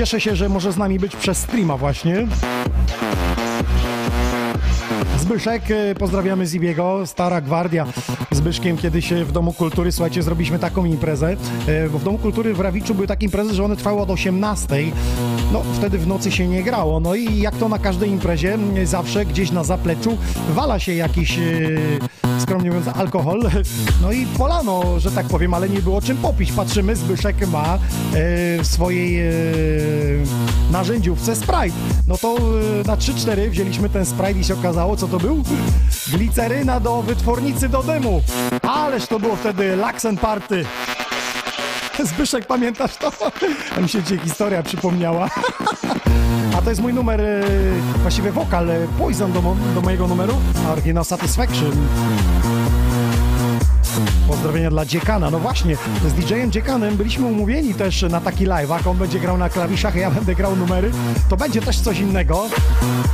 Cieszę się, że może z nami być przez streama właśnie. Zbyszek, e, pozdrawiamy Zibiego, Stara Gwardia. Zbyszkiem kiedyś e, w Domu Kultury, słuchajcie, zrobiliśmy taką imprezę, bo w Domu Kultury w Rawiczu były takie imprezy, że one trwały od 18. No, wtedy w nocy się nie grało. No i jak to na każdej imprezie, zawsze gdzieś na zapleczu wala się jakiś, skromnie mówiąc, alkohol. No i polano, że tak powiem, ale nie było czym popić. Patrzymy, Zbyszek ma w swojej narzędziówce Sprite. No to na 3-4 wzięliśmy ten Sprite i się okazało, co to był? Gliceryna do wytwornicy do dymu. Ależ to było wtedy Laxen Party. Zbyszek, pamiętasz to? A mi się dzisiaj historia przypomniała. A to jest mój numer, e, właściwie wokal, e, Poison do, mo- do mojego numeru, a Satisfaction. Pozdrowienia dla Dziekana. No właśnie, z DJ-em Dziekanem byliśmy umówieni też na taki live, on będzie grał na klawiszach, ja będę grał numery. To będzie też coś innego.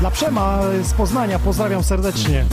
Dla Przema z Poznania pozdrawiam serdecznie.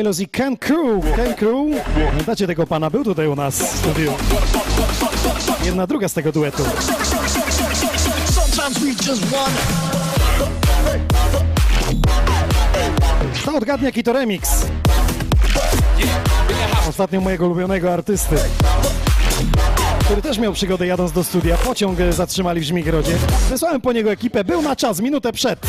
Milos i Ken Crew. Ken Crew. Pamiętacie tego pana? Był tutaj u nas w studiu. Jedna druga z tego duetu. To odgadnie jaki to remix. Ostatnio mojego ulubionego artysty. Który też miał przygodę jadąc do studia. Pociąg e, zatrzymali w Żmigrodzie. Wysłałem po niego ekipę. Był na czas, minutę przed.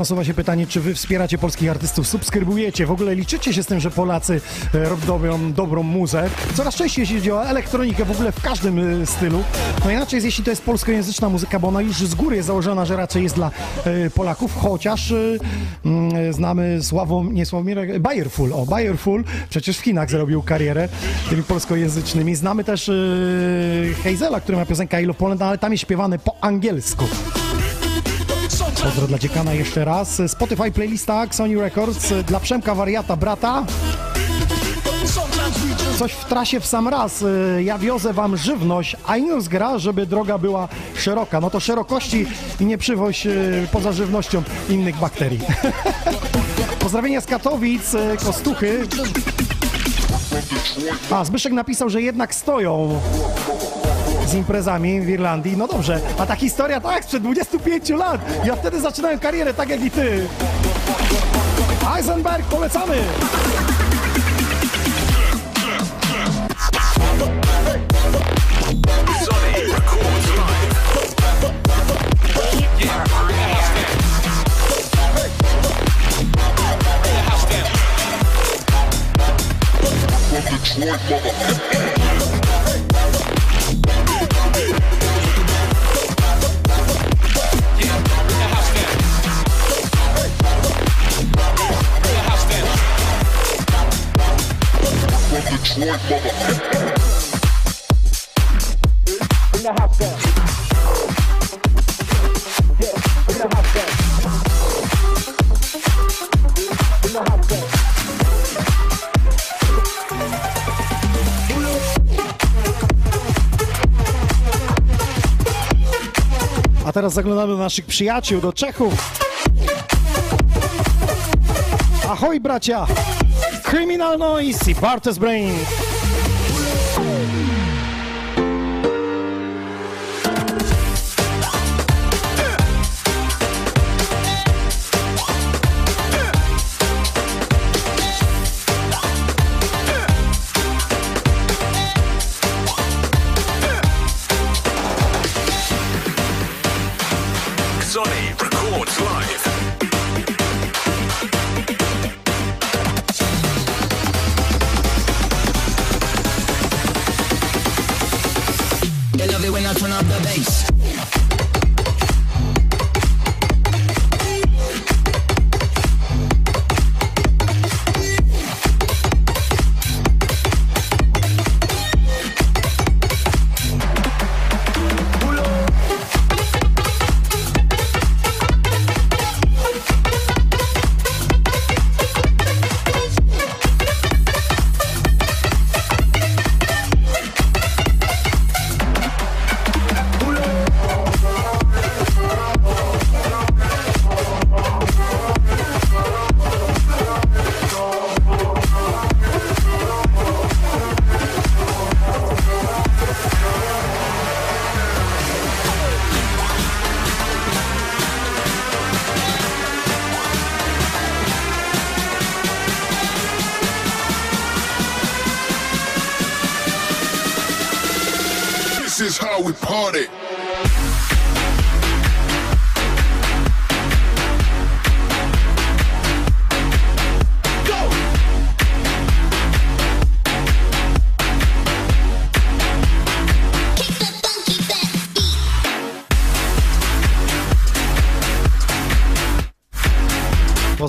Nasuwa się pytanie, czy wy wspieracie polskich artystów, subskrybujecie, w ogóle liczycie się z tym, że Polacy e, robią dobrą muzę. Coraz częściej się dzieje elektronikę w ogóle w każdym e, stylu. No inaczej jest, jeśli to jest polskojęzyczna muzyka, bo ona już z góry jest założona, że raczej jest dla e, Polaków, chociaż mm, znamy Sławom, nie Sławomira, Bayerful, o Bayerful, przecież w Chinach zrobił karierę tymi polskojęzycznymi. Znamy też Hazela, który ma piosenkę I Love Poland, ale tam jest śpiewany po angielsku. Pozdro dla dziekana jeszcze raz. Spotify playlista Sony Records dla Przemka Wariata brata. Coś w trasie w sam raz. Ja wiozę wam żywność, a Inus gra, żeby droga była szeroka. No to szerokości i nie przywoź e, poza żywnością innych bakterii. Pozdrowienia z Katowic, e, Kostuchy. A, Zbyszek napisał, że jednak stoją z imprezami w Irlandii. No dobrze, a ta historia tak, sprzed 25 lat. Ja wtedy zaczynałem karierę tak jak i ty. Eisenberg, polecamy! Teraz zaglądamy do naszych przyjaciół, do Czechów. Ahoj bracia! Criminal Noise i Bartes Brain.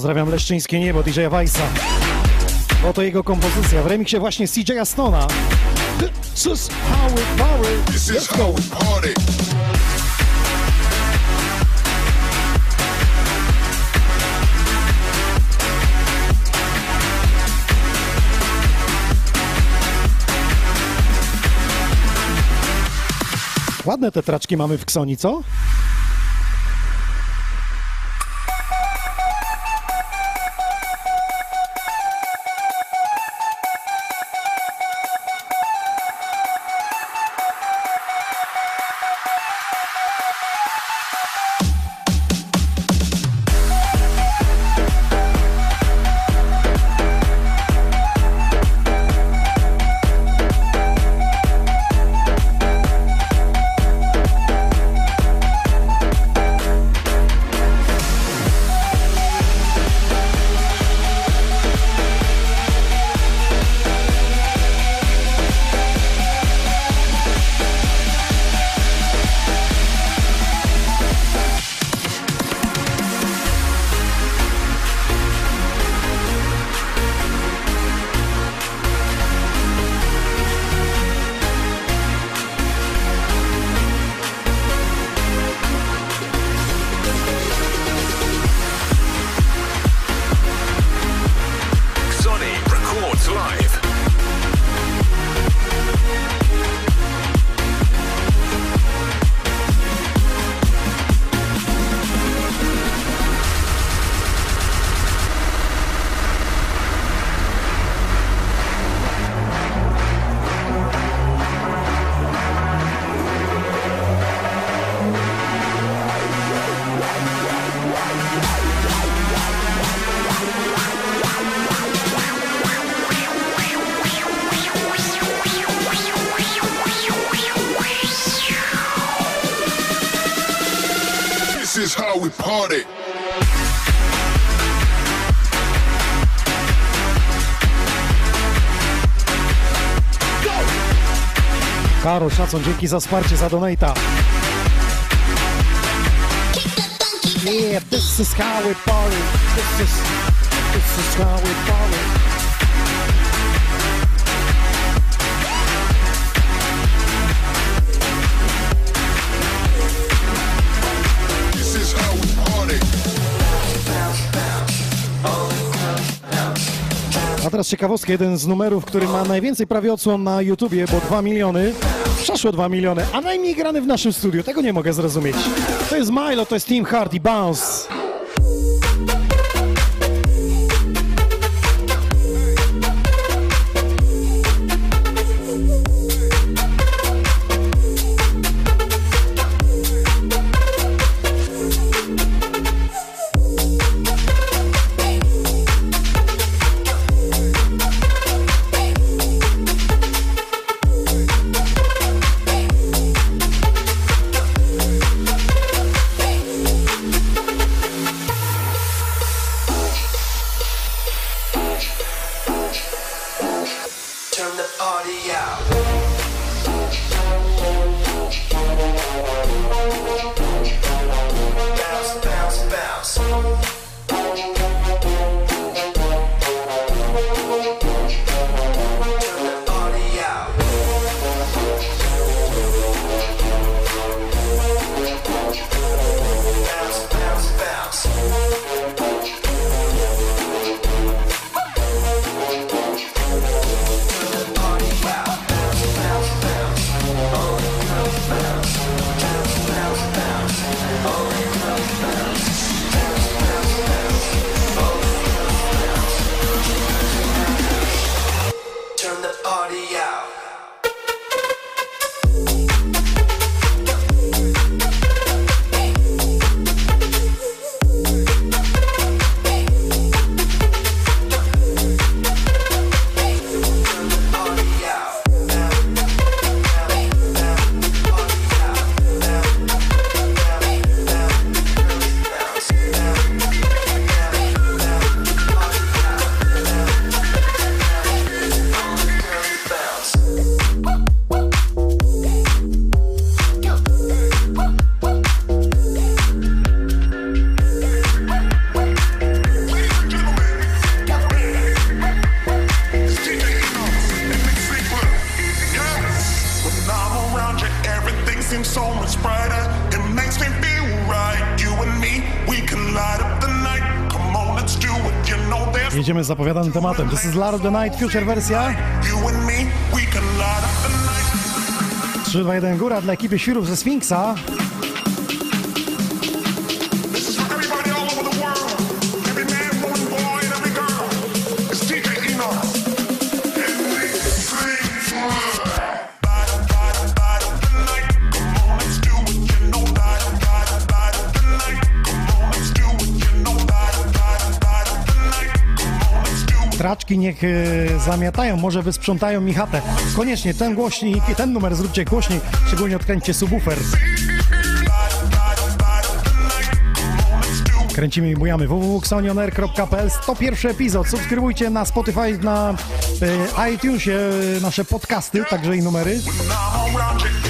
Pozdrawiam Leszczyńskie Niebo, DJ Weissa. Oto jego kompozycja w remiksie właśnie CJ Stona. This is how we party. How we party. Ładne te traczki mamy w Ksoni, co? Karol, szacun, dzięki za wsparcie, za donata. Yeah, this is how we party. This is. This is how we party. A teraz ciekawostka, jeden z numerów, który ma najwięcej prawie odsłon na YouTubie, bo 2 miliony, przeszło 2 miliony, a najmniej grany w naszym studiu. Tego nie mogę zrozumieć. To jest Milo, to jest Team Hard i Bounce. Jedziemy z zapowiadanym tematem. This is Lard of the Night, future wersja. you and me, we can light up the night. 3, 2, 1, góra dla ekipy Świrów ze Sfinksa. Niech e, zamiatają, może wysprzątają mi chatę. Koniecznie ten głośnik i ten numer zróbcie głośniej, szczególnie odkręćcie subwoofer. Kręcimy i bujamy www.xonioner.pl 101 epizod. Subskrybujcie na Spotify, na e, iTunesie e, nasze podcasty, także i numery.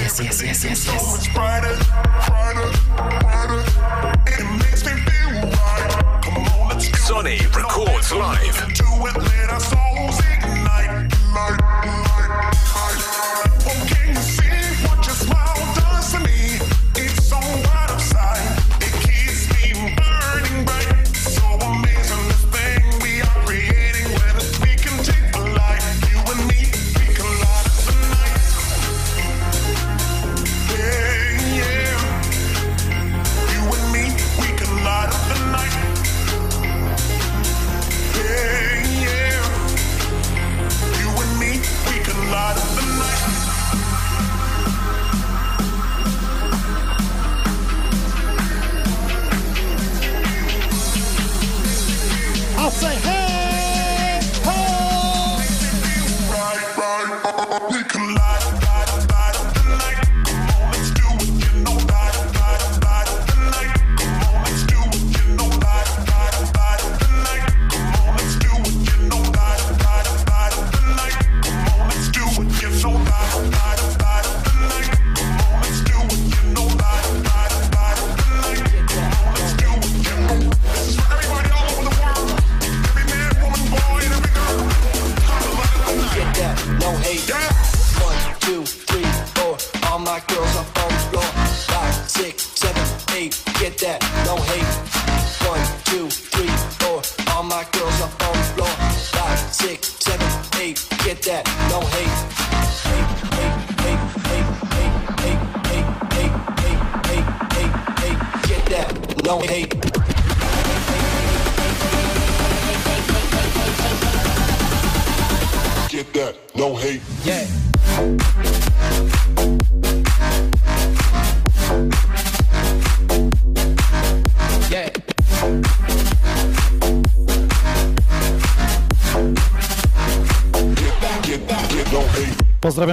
Yes, yes, yes, yes, yes. Sonny records live. Do it,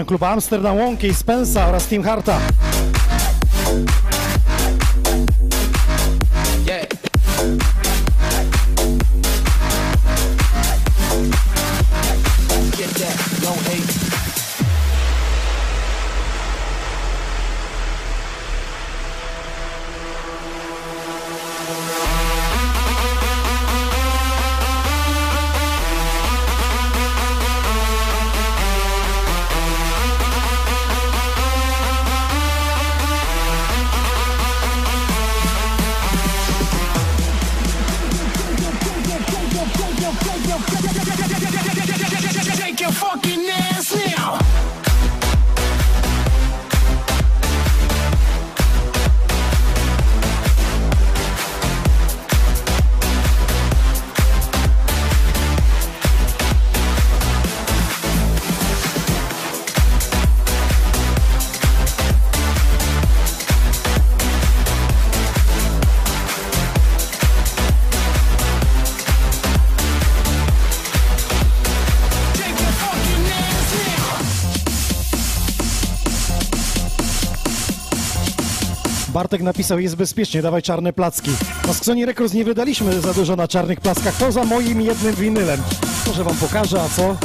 Pozdrawiam klub Amsterdam, Łąki Spensa oraz Team Harta. Bartek napisał, jest bezpiecznie, dawaj czarne placki. Na Sony Records nie wydaliśmy za dużo na czarnych plackach, to za moim jednym winylem. Może wam pokażę, a co?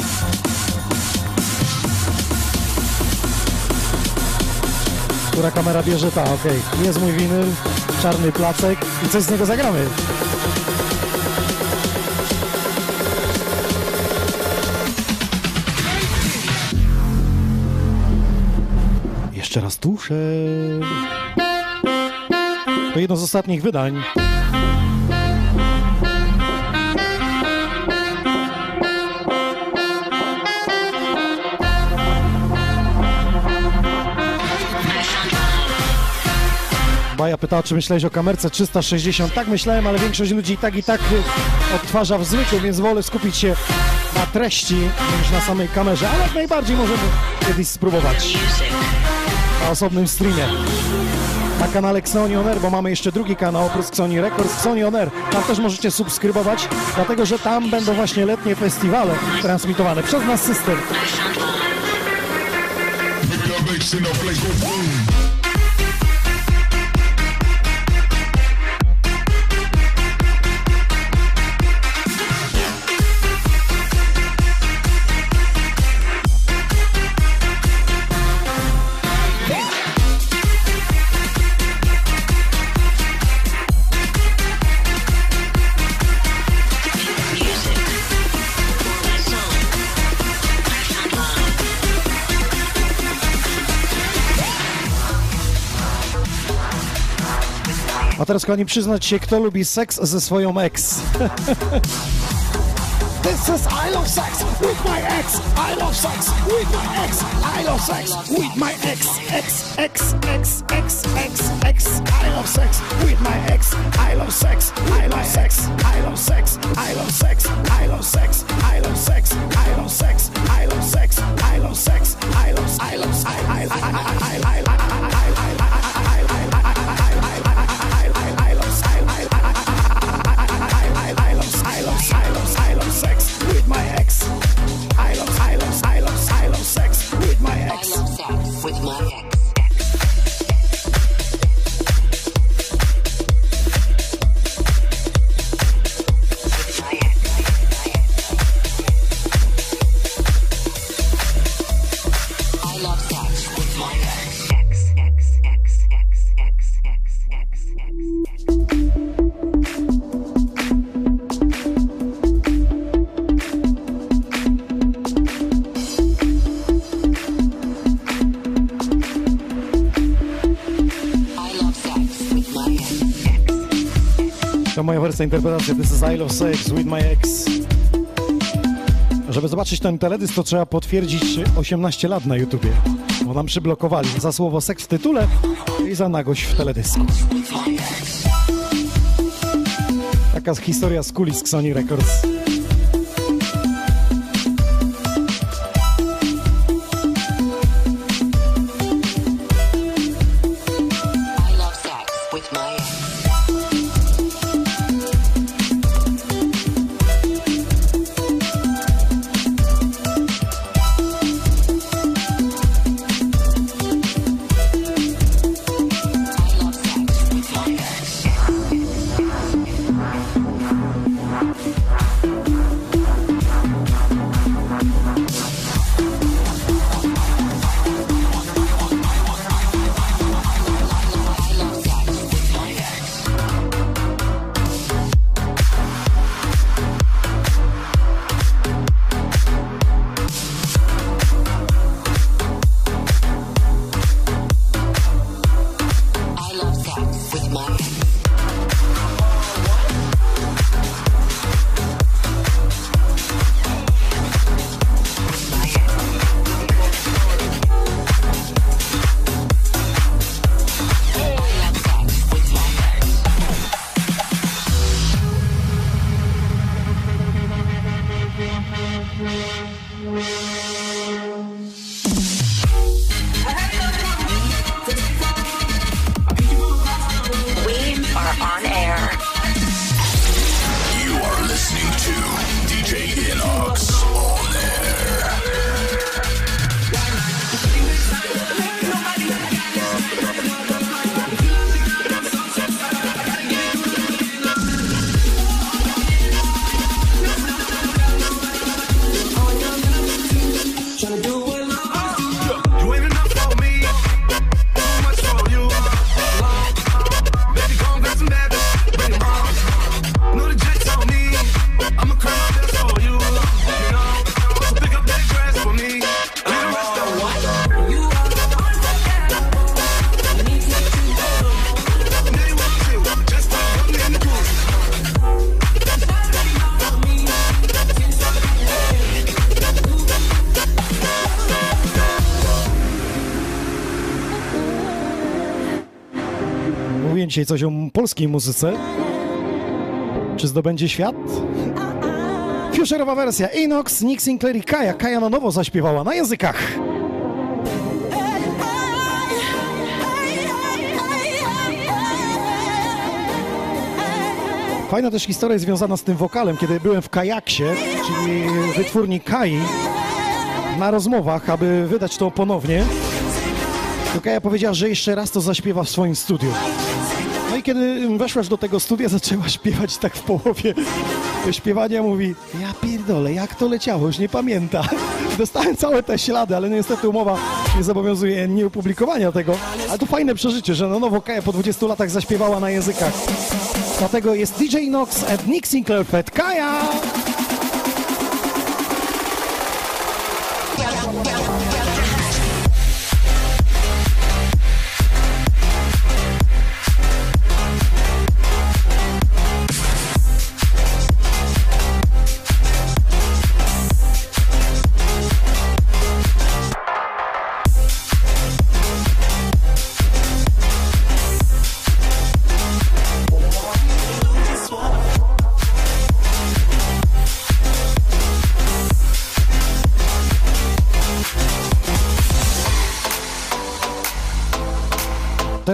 Która kamera bierze? Ta, okej. Jest mój winyl, czarny placek i coś z niego zagramy. Jeszcze raz tuszę. To jedno z ostatnich wydań. Baja pytała, czy myślałeś o kamerce 360. Tak myślałem, ale większość ludzi i tak i tak y, odtwarza w zwykłym, więc wolę skupić się na treści niż na samej kamerze, ale najbardziej możemy kiedyś spróbować na osobnym streamie. Na kanale Xoni On Air, bo mamy jeszcze drugi kanał oprócz Xoni Records, Xoni On Air. Tam też możecie subskrybować, dlatego że tam będą właśnie letnie festiwale transmitowane przez nasz system. Teraz kochani przyznać się, kto lubi seks ze swoją ex. This is I love sex with my ex. I love sex with my ex. I love sex with my ex. Ex, ex, ex, ex, ex, ex. I love sex with my ex. I love sex. I love sex. I love sex. I love sex. I love sex. I love sex. I love sex. I love sex. I love sex. I love I love I I I I I I I with my ex. Wersja interpretacja This is I Love Sex with my ex. Żeby zobaczyć ten teledysk, to trzeba potwierdzić 18 lat na YouTubie, bo nam przyblokowali za słowo seks w tytule i za nagość w teledysku. Taka historia z kulis Sony Records. Dzisiaj coś o polskiej muzyce. Czy zdobędzie świat? Future'owa wersja Inox, Nick Sinclair i Kaja. Kaja na nowo zaśpiewała na językach. Fajna też historia związana z tym wokalem, kiedy byłem w Kajaksie, czyli wytwórni Kai, na rozmowach, aby wydać to ponownie. To Kaja powiedziała, że jeszcze raz to zaśpiewa w swoim studiu. No i kiedy weszłaś do tego studia, zaczęła śpiewać tak w połowie śpiewania, mówi, ja pierdolę, jak to leciało, już nie pamięta. Dostałem całe te ślady, ale niestety umowa nie zobowiązuje nieopublikowania tego. Ale to fajne przeżycie, że na nowo Kaja po 20 latach zaśpiewała na językach. Dlatego jest DJ Nox and Nick Sinclair Fed Kaja!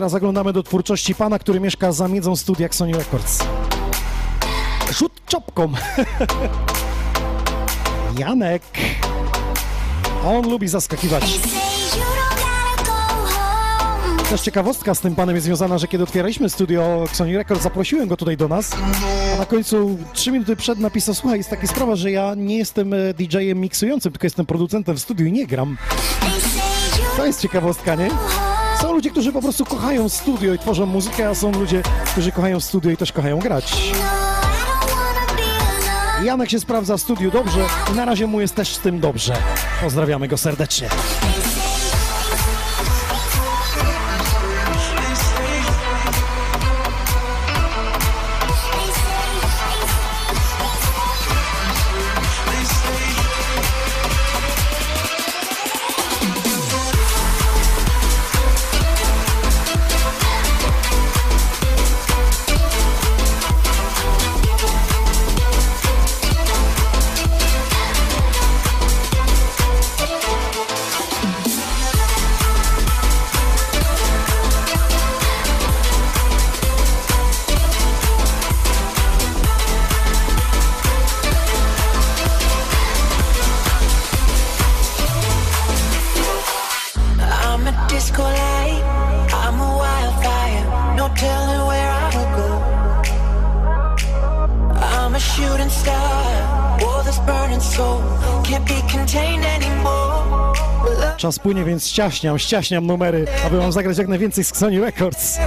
Teraz zaglądamy do twórczości pana, który mieszka za miedzą studiach Sony Records. Rzut czopką. Janek. On lubi zaskakiwać. Też ciekawostka z tym panem jest związana, że kiedy otwieraliśmy studio Sony Records, zaprosiłem go tutaj do nas, a na końcu trzy minuty przed napisał, słuchaj, jest taka sprawa, że ja nie jestem e, DJ-em miksującym, tylko jestem producentem w studiu i nie gram. To jest ciekawostka, nie? Są ludzie, którzy po prostu kochają studio i tworzą muzykę, a są ludzie, którzy kochają studio i też kochają grać. Janek się sprawdza w studiu dobrze i na razie mu jest też z tym dobrze. Pozdrawiamy go serdecznie. Płynie, więc ściaśniam, ściaśniam numery, aby wam zagrać jak najwięcej z Sony Records.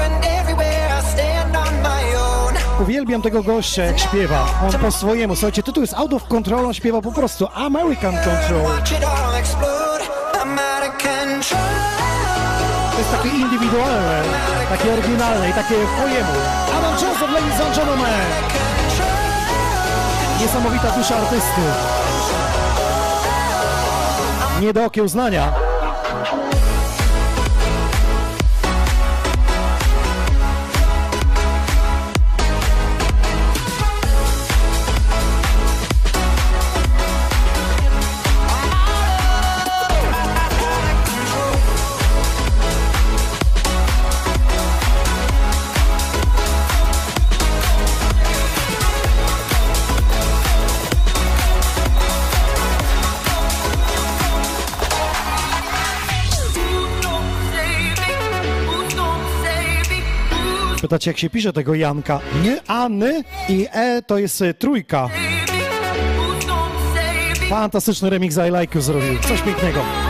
Uwielbiam tego gościa, jak śpiewa. On po swojemu, słuchajcie, tytuł jest Out of Control, on śpiewa po prostu American Control. To jest takie indywidualne, takie oryginalne i takie po jemu. Adam Joseph, ladies and gentlemen! Niesamowita dusza artysty. Nie do okiełznania. Pytacie, jak się pisze tego Janka? Ny, a, ny i e to jest y, trójka. Fantastyczny remix I Like You zrobił. Coś pięknego.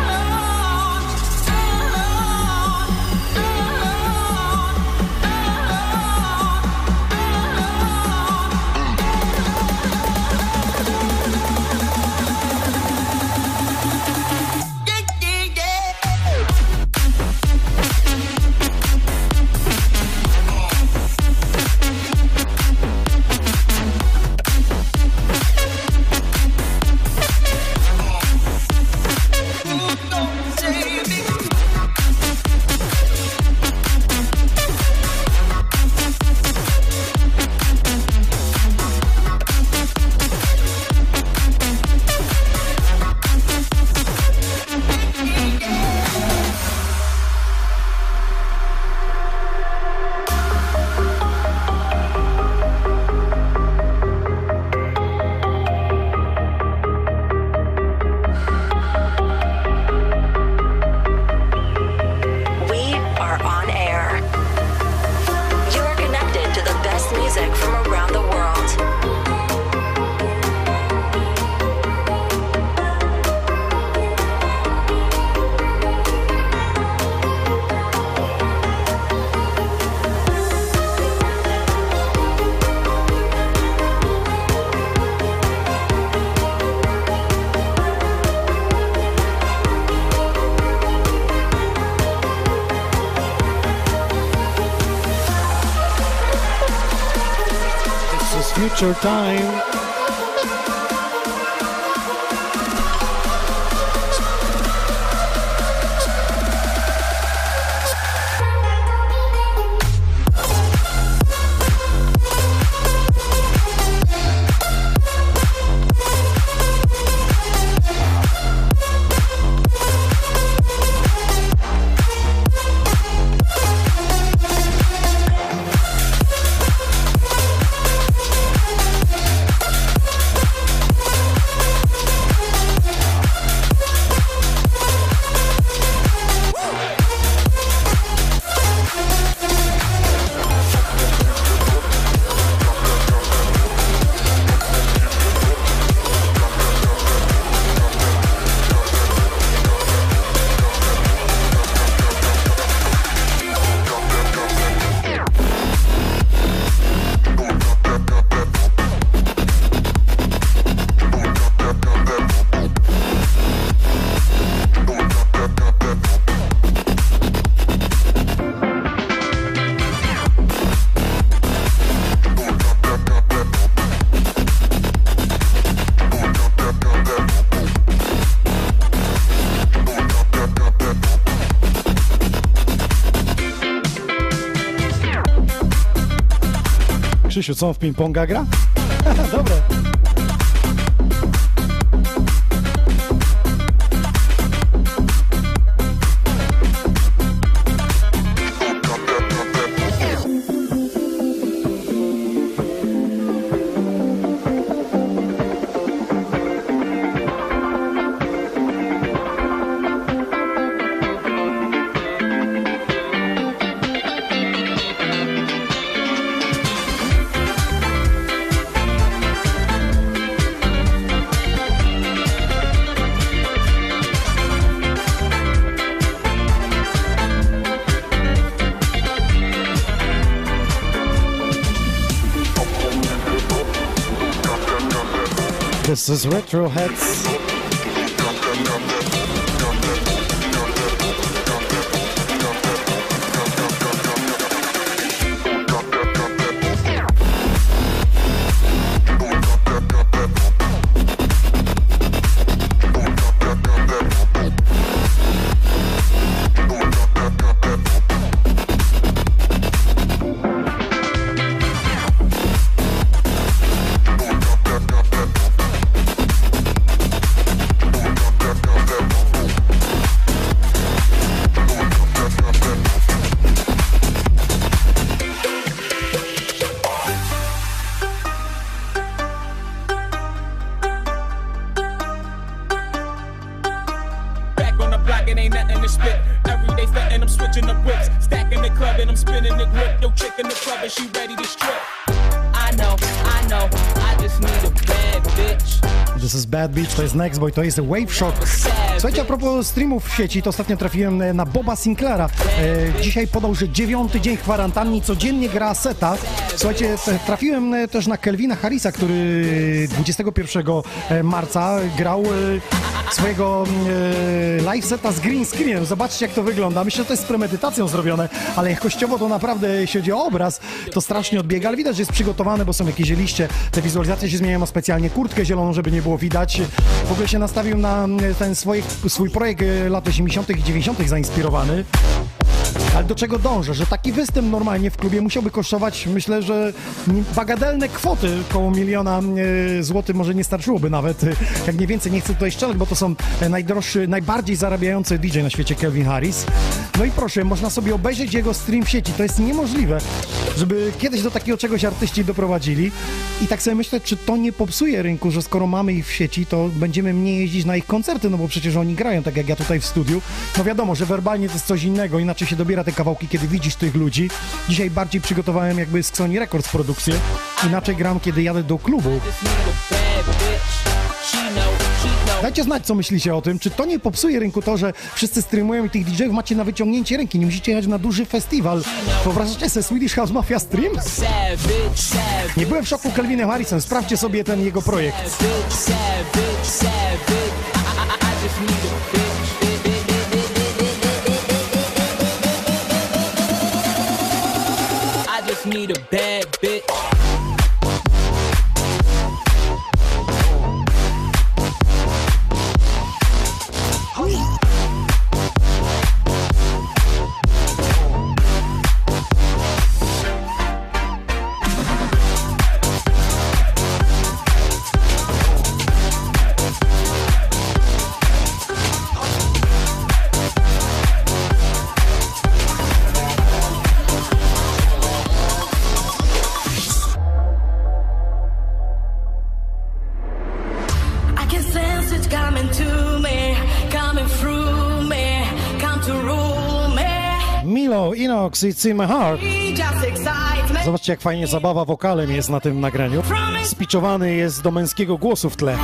Future time. Krzysiu, co on w ping-ponga gra? Dobre. This is Retro Heads. Jest Nextboy, to jest Wave Shock. Słuchajcie, a propos streamów w sieci, to ostatnio trafiłem e, na Boba Sinclaira. E, dzisiaj podał, że dziewiąty dzień kwarantanny, codziennie gra seta. Słuchajcie, trafiłem e, też na Kelvina Harrisa, który 21 marca grał e, swojego e, live seta z green screenem. Zobaczcie, jak to wygląda. Myślę, że to jest z premedytacją zrobione, ale jakościowo to naprawdę, jeśli chodzi o obraz, to strasznie odbiega, ale widać, że jest przygotowane, bo są jakieś liście, te wizualizacje się zmieniają, ma specjalnie kurtkę zieloną, żeby nie było widać. W ogóle się nastawił na mm, ten swój, swój projekt e, lat 80. i 90. zainspirowany. Ale do czego dążę? Że taki występ normalnie w klubie musiałby kosztować, myślę, że bagadelne kwoty, koło miliona e, złotych może nie starczyłoby nawet, jak nie więcej. Nie chcę tutaj strzelać, bo to są e, najdroższy, najbardziej zarabiający DJ na świecie, Kelvin Harris. No i proszę, można sobie obejrzeć jego stream w sieci. To jest niemożliwe, żeby kiedyś do takiego czegoś artyści doprowadzili. I tak sobie myślę, czy to nie popsuje rynku, że skoro mamy ich w sieci, to będziemy mniej jeździć na ich koncerty, no bo przecież oni grają tak jak ja tutaj w studiu. No wiadomo, że werbalnie to jest coś innego, inaczej się dobiera te kawałki, kiedy widzisz tych ludzi. Dzisiaj bardziej przygotowałem jakby z Sony Records produkcję. Inaczej gram, kiedy jadę do klubu. Dajcie znać, co myślicie o tym. Czy to nie popsuje rynku to, że wszyscy streamują i tych DJ-ów macie na wyciągnięcie ręki? Nie musicie jechać na duży festiwal. Wyobrażacie sobie Swedish House Mafia Stream? Nie byłem w szoku Kelvinem Harrisem. Sprawdźcie sobie ten jego projekt. Need a bitch. It's in my heart. Zobaczcie, jak fajnie zabawa wokalem jest na tym nagraniu. Spiczowany jest do męskiego głosu w tle.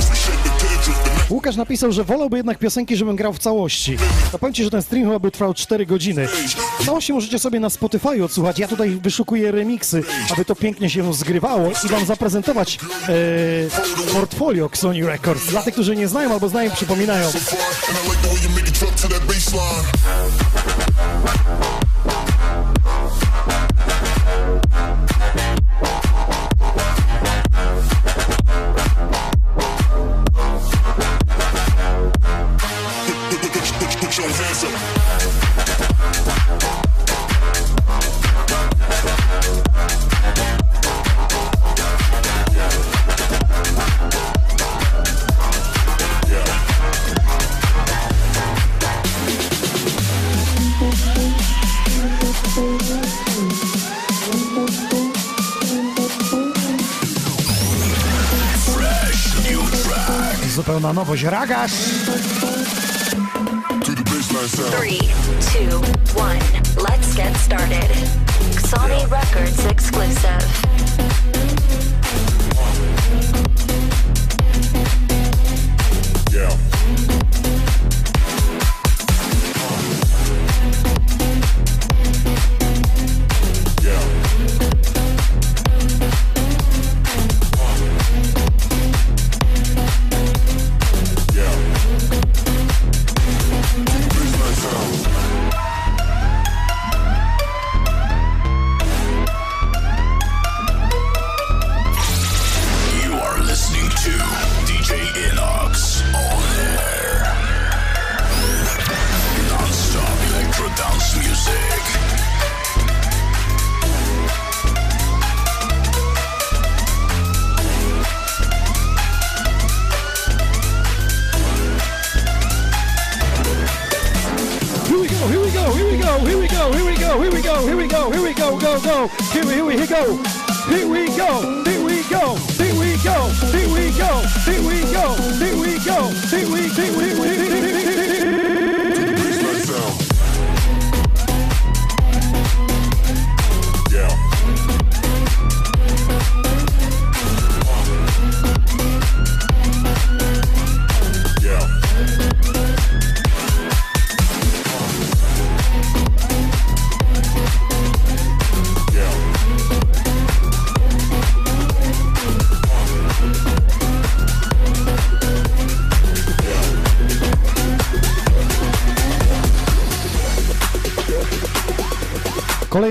Canvas, we shake the tendrils. The Łukasz napisał, że wolałby jednak piosenki, żebym grał w całości. To powiem ci, że ten stream chyba by trwał 4 godziny. Całości możecie sobie na Spotify odsłuchać. Ja tutaj wyszukuję remiksy, aby to pięknie się zgrywało i wam zaprezentować e, portfolio Sony Records. Dla tych, którzy nie znają albo znają, przypominają. Zupełna nowość. Ragasz! To the baseline sound. Three, two, one. Let's get started. Sony Records exclusive.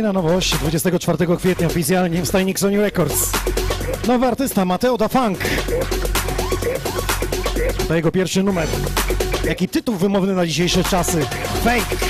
Kolejna nowość 24 kwietnia oficjalnie w stajnik Sony Records. Nowy artysta Mateo da Funk. To jego pierwszy numer. Jaki tytuł wymowny na dzisiejsze czasy? Fake.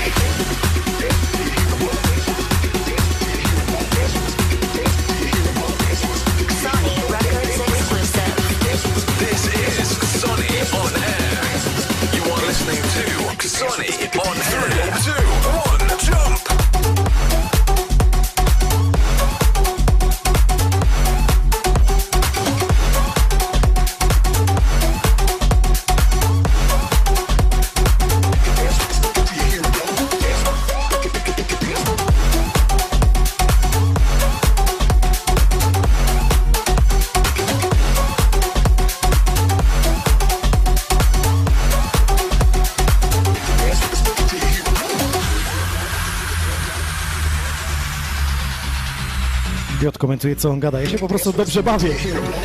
Komentuje, co on gada. Ja się po prostu dobrze bawię.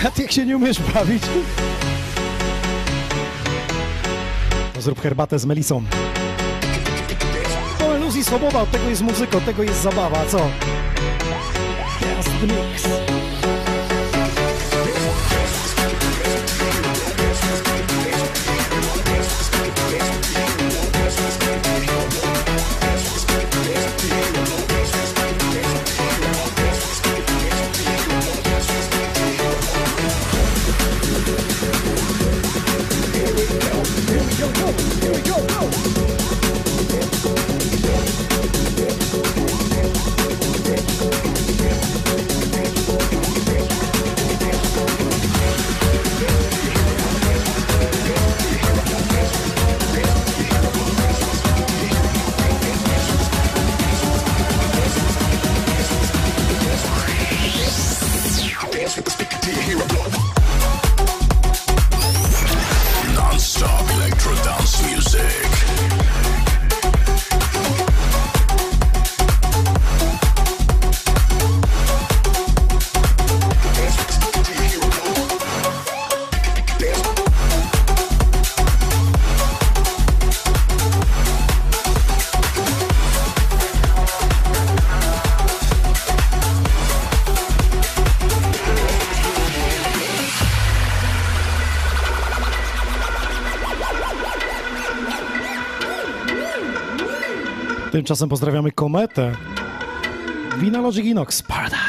A ty jak się nie umiesz bawić? To zrób herbatę z melisą. To iluzji swoboda, od tego jest muzyka, od tego jest zabawa, co? Just mix. Tymczasem pozdrawiamy Kometę. Vinalogic Inox Paradise.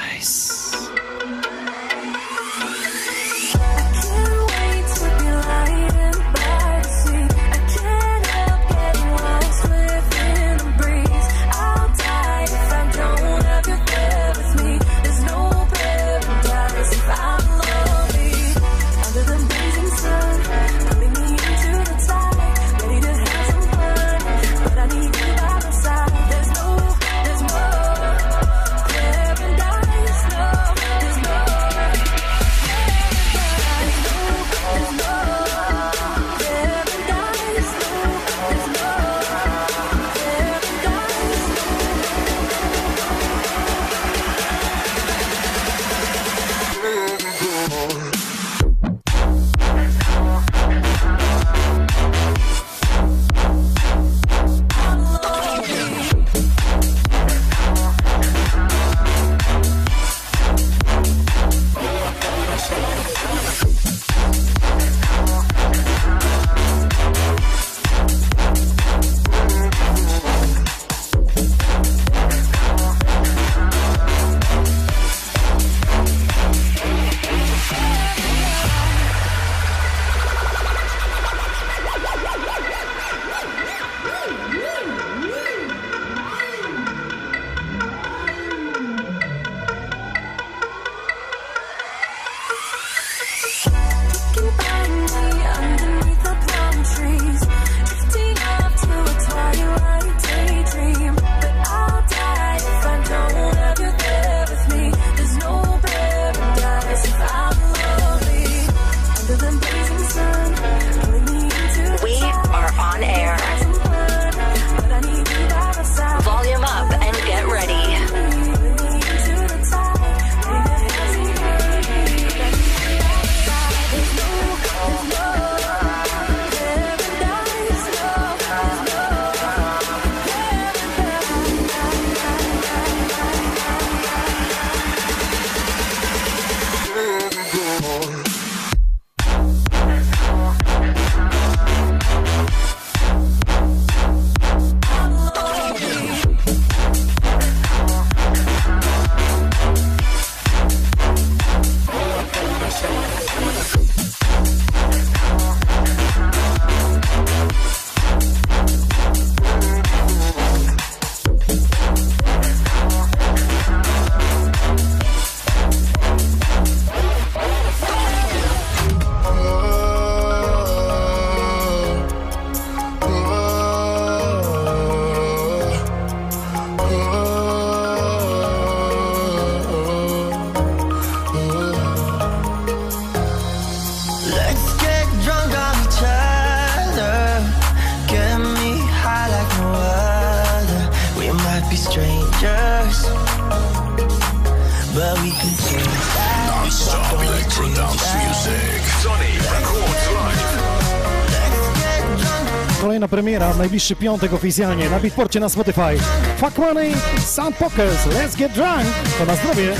Kolejna premiera w najbliższy piątek oficjalnie na Beatporcie na Spotify. Fuck Money, Sound Pokers, Let's Get Drunk. To na zdrowie.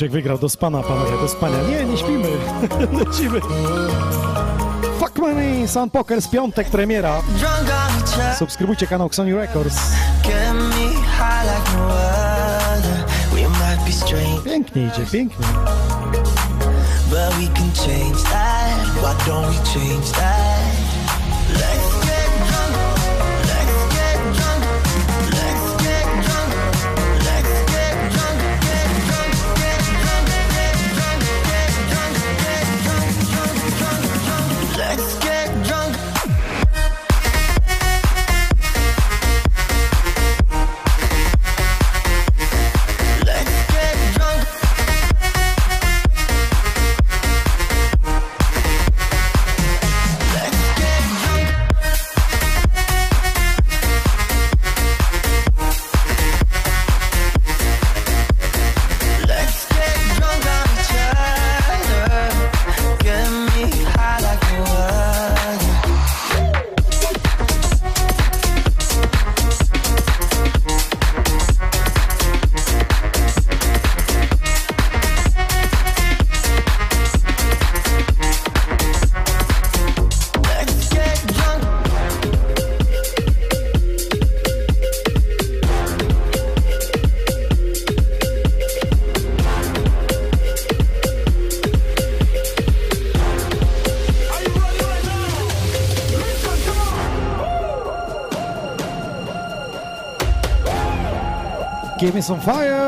Krzysiek wygrał do spana, panowie, do spania. Nie, nie śpimy. Lecimy. Fuck Money, Sound Pokers, piątek premiera. Subskrybujcie kanał Xoni Records. Pięknie idzie, pięknie. but we can change that. Why don't we change that? Give me some fire.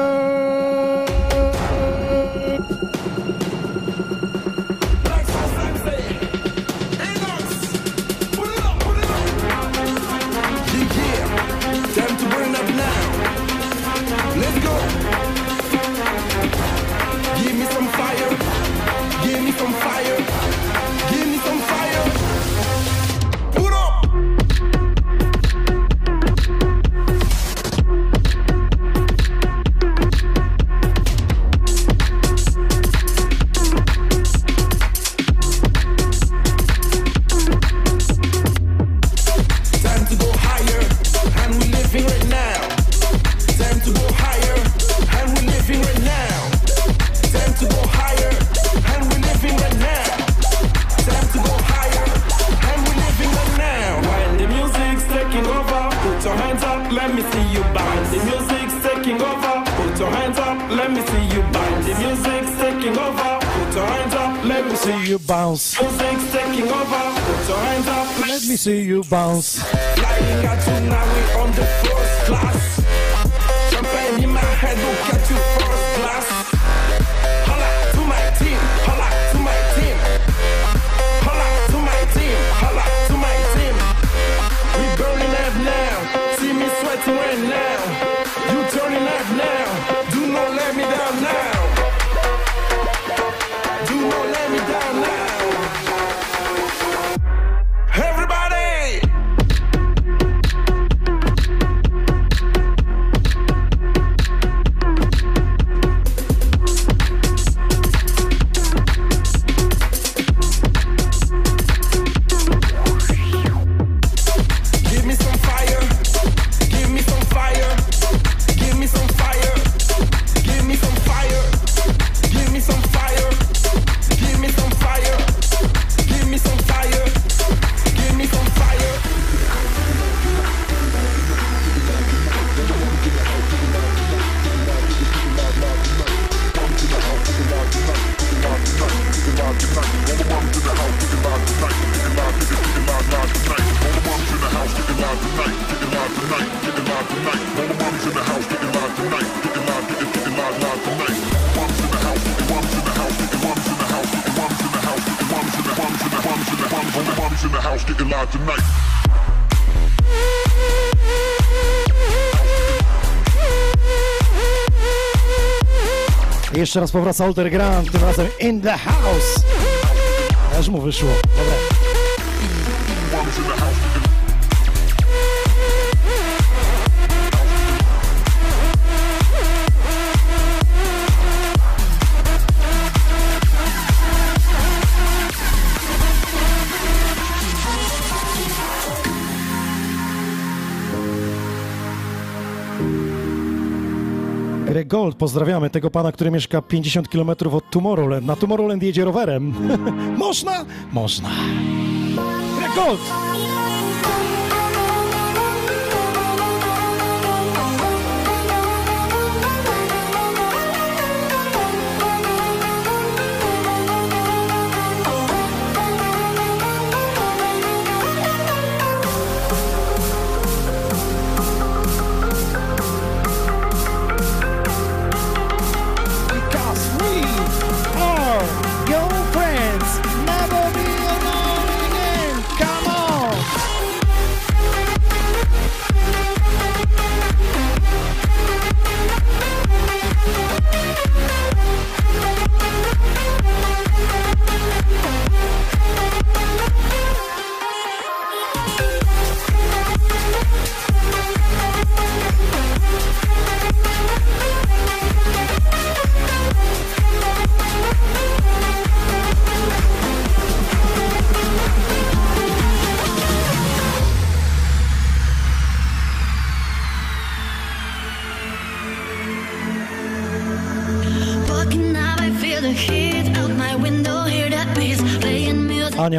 Jeszcze raz powraca Older Grand, tym razem in the house. Aż mu wyszło. Dobra. pozdrawiamy tego pana, który mieszka 50 km od Tomorrowland. Na Tomorrowland jedzie rowerem. Można? Można. Rekord!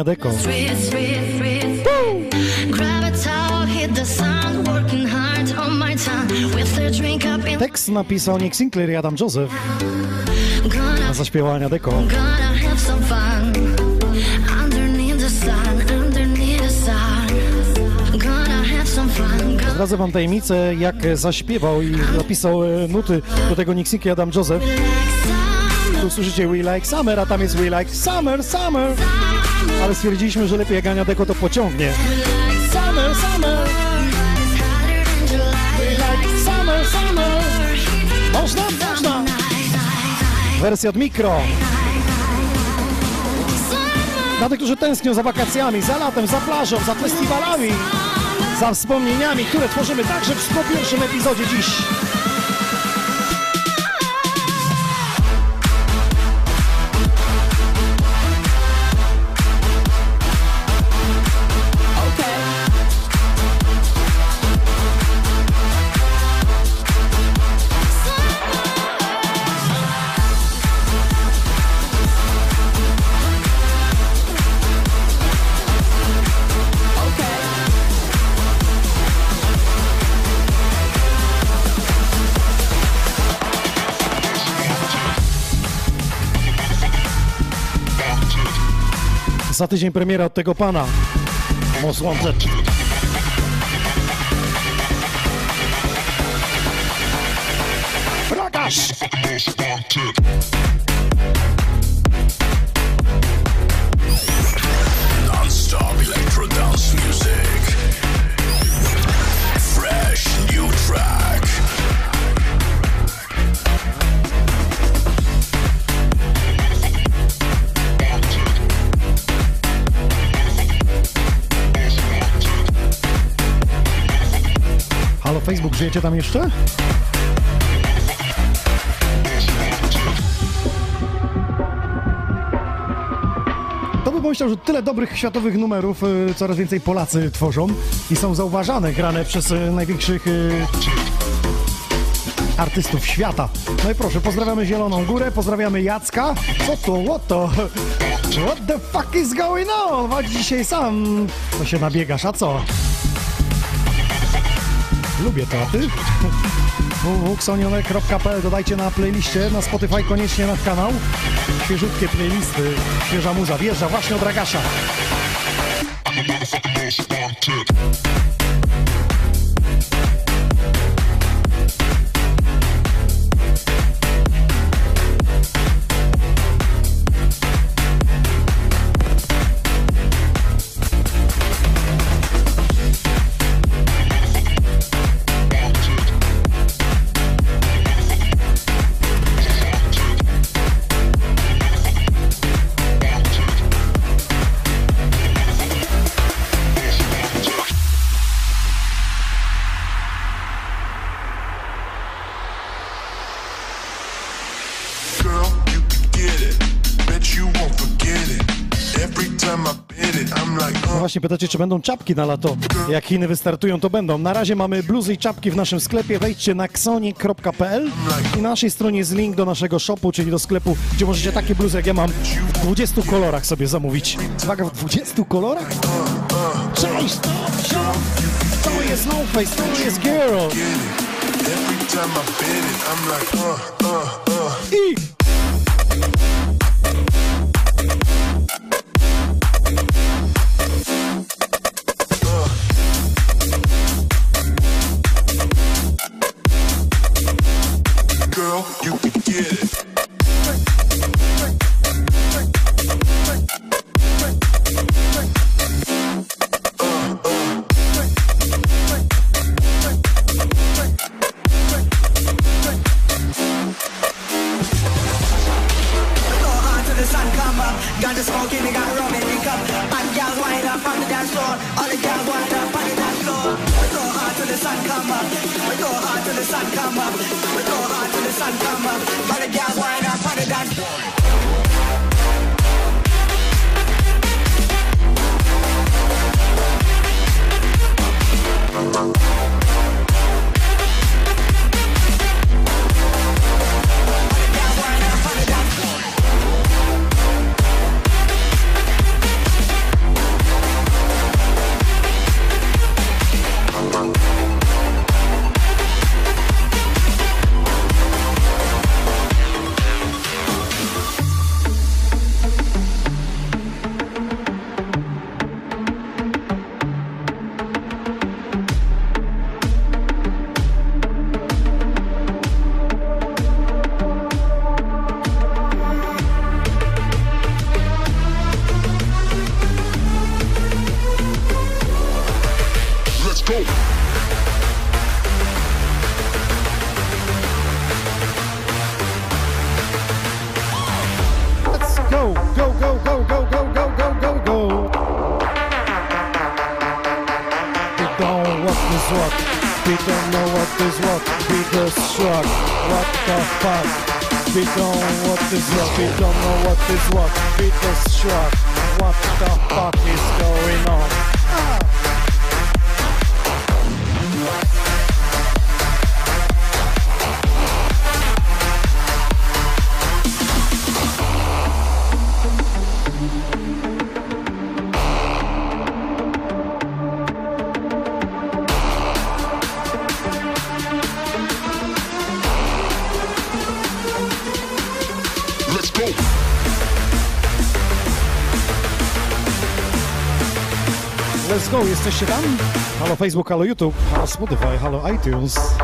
Deko. Tekst napisał Nick Sinclair i Adam Joseph. A zaśpiewała Ania Deko. Zdradzę wam tajemnicę, jak zaśpiewał i napisał e, nuty do tego Nick Sinclair i Adam Joseph tu słyszycie We Like Summer, a tam jest We Like Summer, Summer. Ale stwierdziliśmy, że lepiej jak Ania Deko to pociągnie. Summer, summer. Summer, summer. Można, można. Wersja od mikro. Dla tych, którzy tęsknią za wakacjami, za latem, za plażą, za festiwalami, za wspomnieniami, które tworzymy także w 101 epizodzie dziś. Za tydzień premiera od tego pana. Most Wanted. Żyjecie tam jeszcze? To by pomyślał, że tyle dobrych światowych numerów y, coraz więcej Polacy tworzą i są zauważane, grane przez y, największych y, artystów świata. No i proszę, pozdrawiamy Zieloną Górę, pozdrawiamy Jacka. Co to, what to? What the fuck is going on? Chodź dzisiaj sam. To się nabiegasz, a co? Lubię to, a ty? www.xonionek.pl Dodajcie na playliście, na Spotify koniecznie na kanał. Świeżutkie playlisty, świeża muza. Wjeżdża właśnie od Ragasza. Pytacie, czy będą czapki na lato. Jak Chiny wystartują, to będą. Na razie mamy bluzy i czapki w naszym sklepie. Wejdźcie na xoni.pl i na naszej stronie jest link do naszego shopu, czyli do sklepu, gdzie możecie takie bluzy, jak ja mam, w 20 kolorach sobie zamówić. Uwaga, w 20 kolorach? Cześć! To, jest no face, to jest girl! I get it. Jesteście tam? Halo Facebook, halo YouTube, halo Spotify, halo iTunes,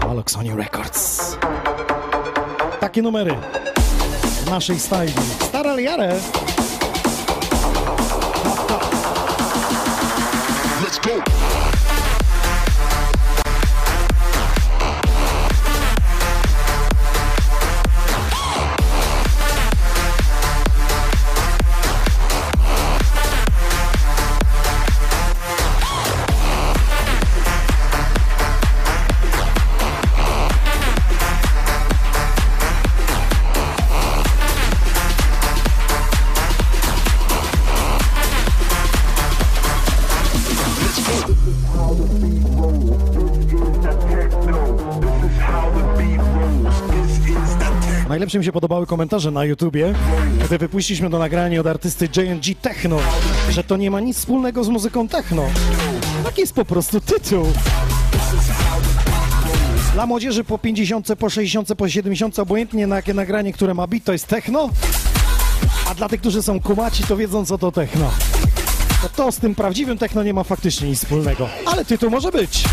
halo Xoni Records. Takie numery w naszej stajni. Stare ale jare. Let's go. Najlepsze mi się podobały komentarze na YouTubie, gdy wypuściliśmy do nagrania od artysty JNG Techno, że to nie ma nic wspólnego z muzyką techno. Taki jest po prostu tytuł. Dla młodzieży po 50, po 60, po 70, obojętnie na jakie nagranie, które ma beat, to jest techno, a dla tych, którzy są kumaci, to wiedzą, co to techno. To, to z tym prawdziwym techno nie ma faktycznie nic wspólnego, ale tytuł może być.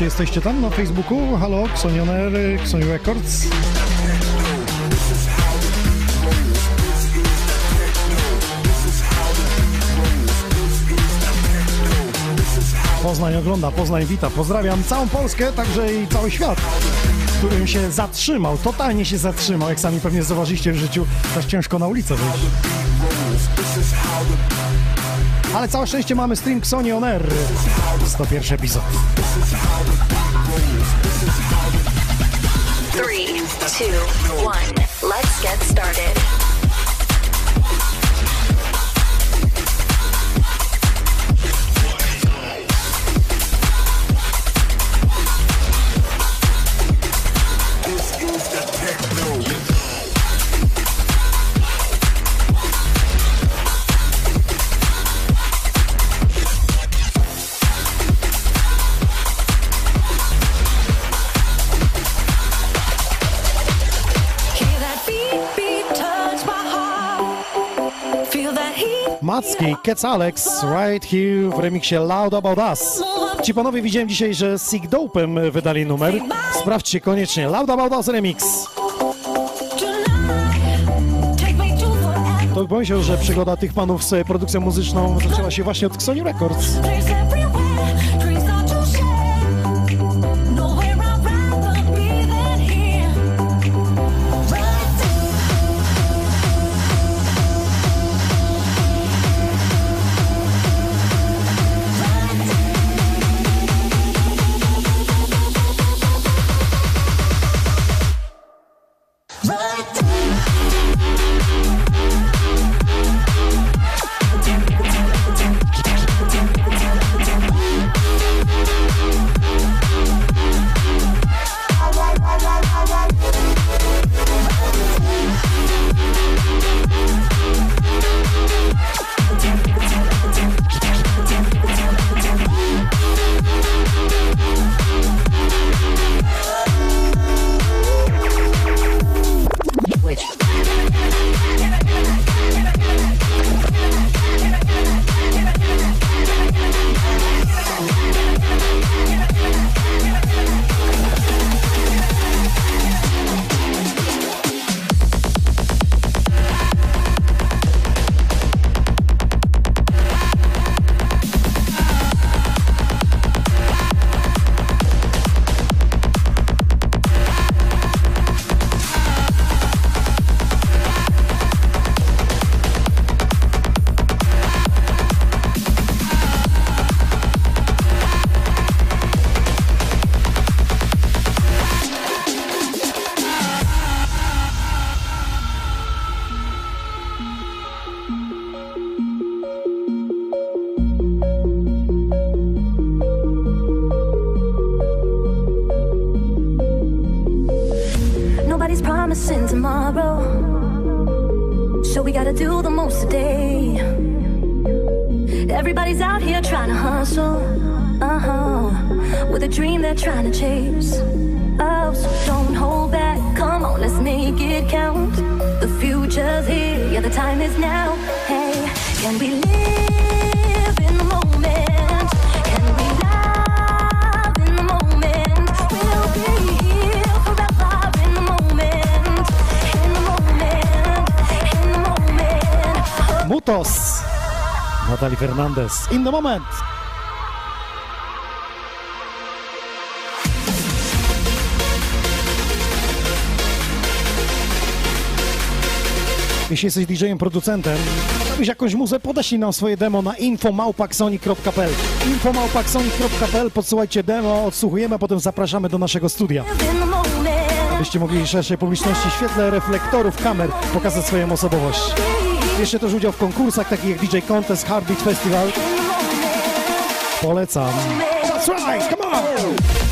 Jesteście, jesteście tam na Facebooku? Halo, Xonioner, Xoni Records. Poznań ogląda, Poznań wita. Pozdrawiam całą Polskę, także i cały świat, którym się zatrzymał, totalnie się zatrzymał, jak sami pewnie zauważyliście w życiu, też ciężko na ulicę wyjść. Ale całe szczęście mamy stream Xoni On Air. 101 epizod. Three, two, one. Let's get started. Macki, Kec Alex, right here w remiksie Loud About Us. Ci panowie widziałem dzisiaj, że Sick Dope'em wydali numer. Sprawdźcie koniecznie. Loud About Us remix. To. To pomyślał, że przygoda tych panów z produkcją muzyczną zaczęła się właśnie od Sony Records. In the moment. Jeśli jesteś DJ-em, producentem, robisz jakąś muzę, podeślij nam swoje demo na infomałpaksoni.pl infomałpaksoni.pl Podsyłajcie demo, odsłuchujemy, a potem zapraszamy do naszego studia. Abyście mogli szerszej publiczności w świetle reflektorów kamer pokazać swoją osobowość. Jeszcze też udział w konkursach takich jak DJ Contest, Heartbeat Festival. Polecam. That's right, come on!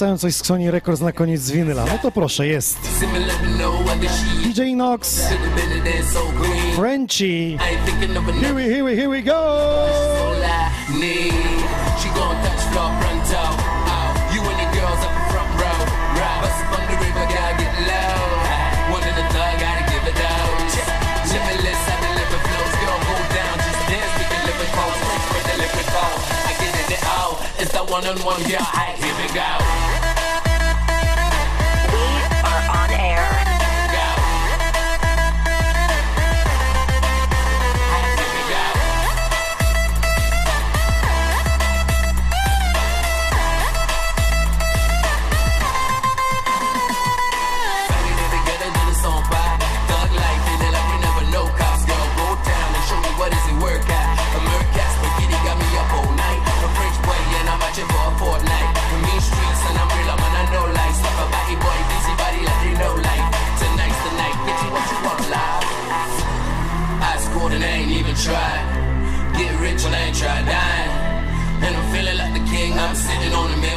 Obiecają coś z Sony Records na koniec winyla. No to proszę, jest. Send me, let me know when the sheet. DJ Nox, Been been there so green. Frenchie. I ain't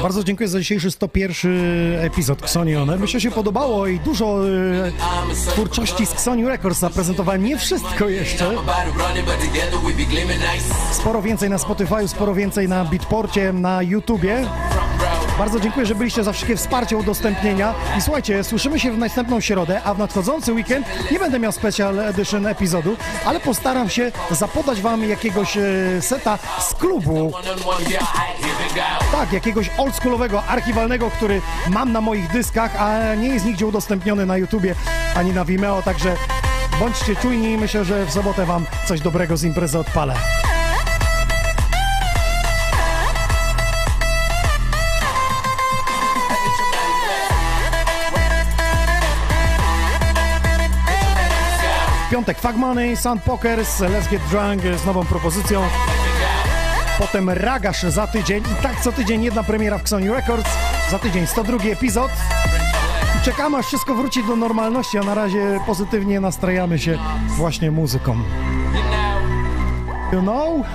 Bardzo dziękuję za dzisiejszy 101 epizod Xoni One. Myślę, że się podobało i dużo e, twórczości z Xoni Records zaprezentowałem. Nie wszystko jeszcze. Sporo więcej na Spotify, sporo więcej na Beatporcie, na YouTubie. Bardzo dziękuję, że byliście za wszystkie wsparcie, udostępnienia. I słuchajcie, słyszymy się w następną środę, a w nadchodzący weekend nie będę miał special edition epizodu, ale postaram się zapodać wam jakiegoś e, seta z klubu. Tak, jakiegoś oldschoolowego, archiwalnego, który mam na moich dyskach, a nie jest nigdzie udostępniony na YouTubie ani na Vimeo, także bądźcie czujni i myślę, że w sobotę wam coś dobrego z imprezy odpalę. Piątek Fag Money, Sound Pokers, Let's Get Drunk z nową propozycją. Potem Ragasz za tydzień i tak co tydzień jedna premiera w Xoni Records. Za tydzień 102 epizod. I czekamy aż wszystko wróci do normalności, a na razie pozytywnie nastrajamy się właśnie muzyką. You know?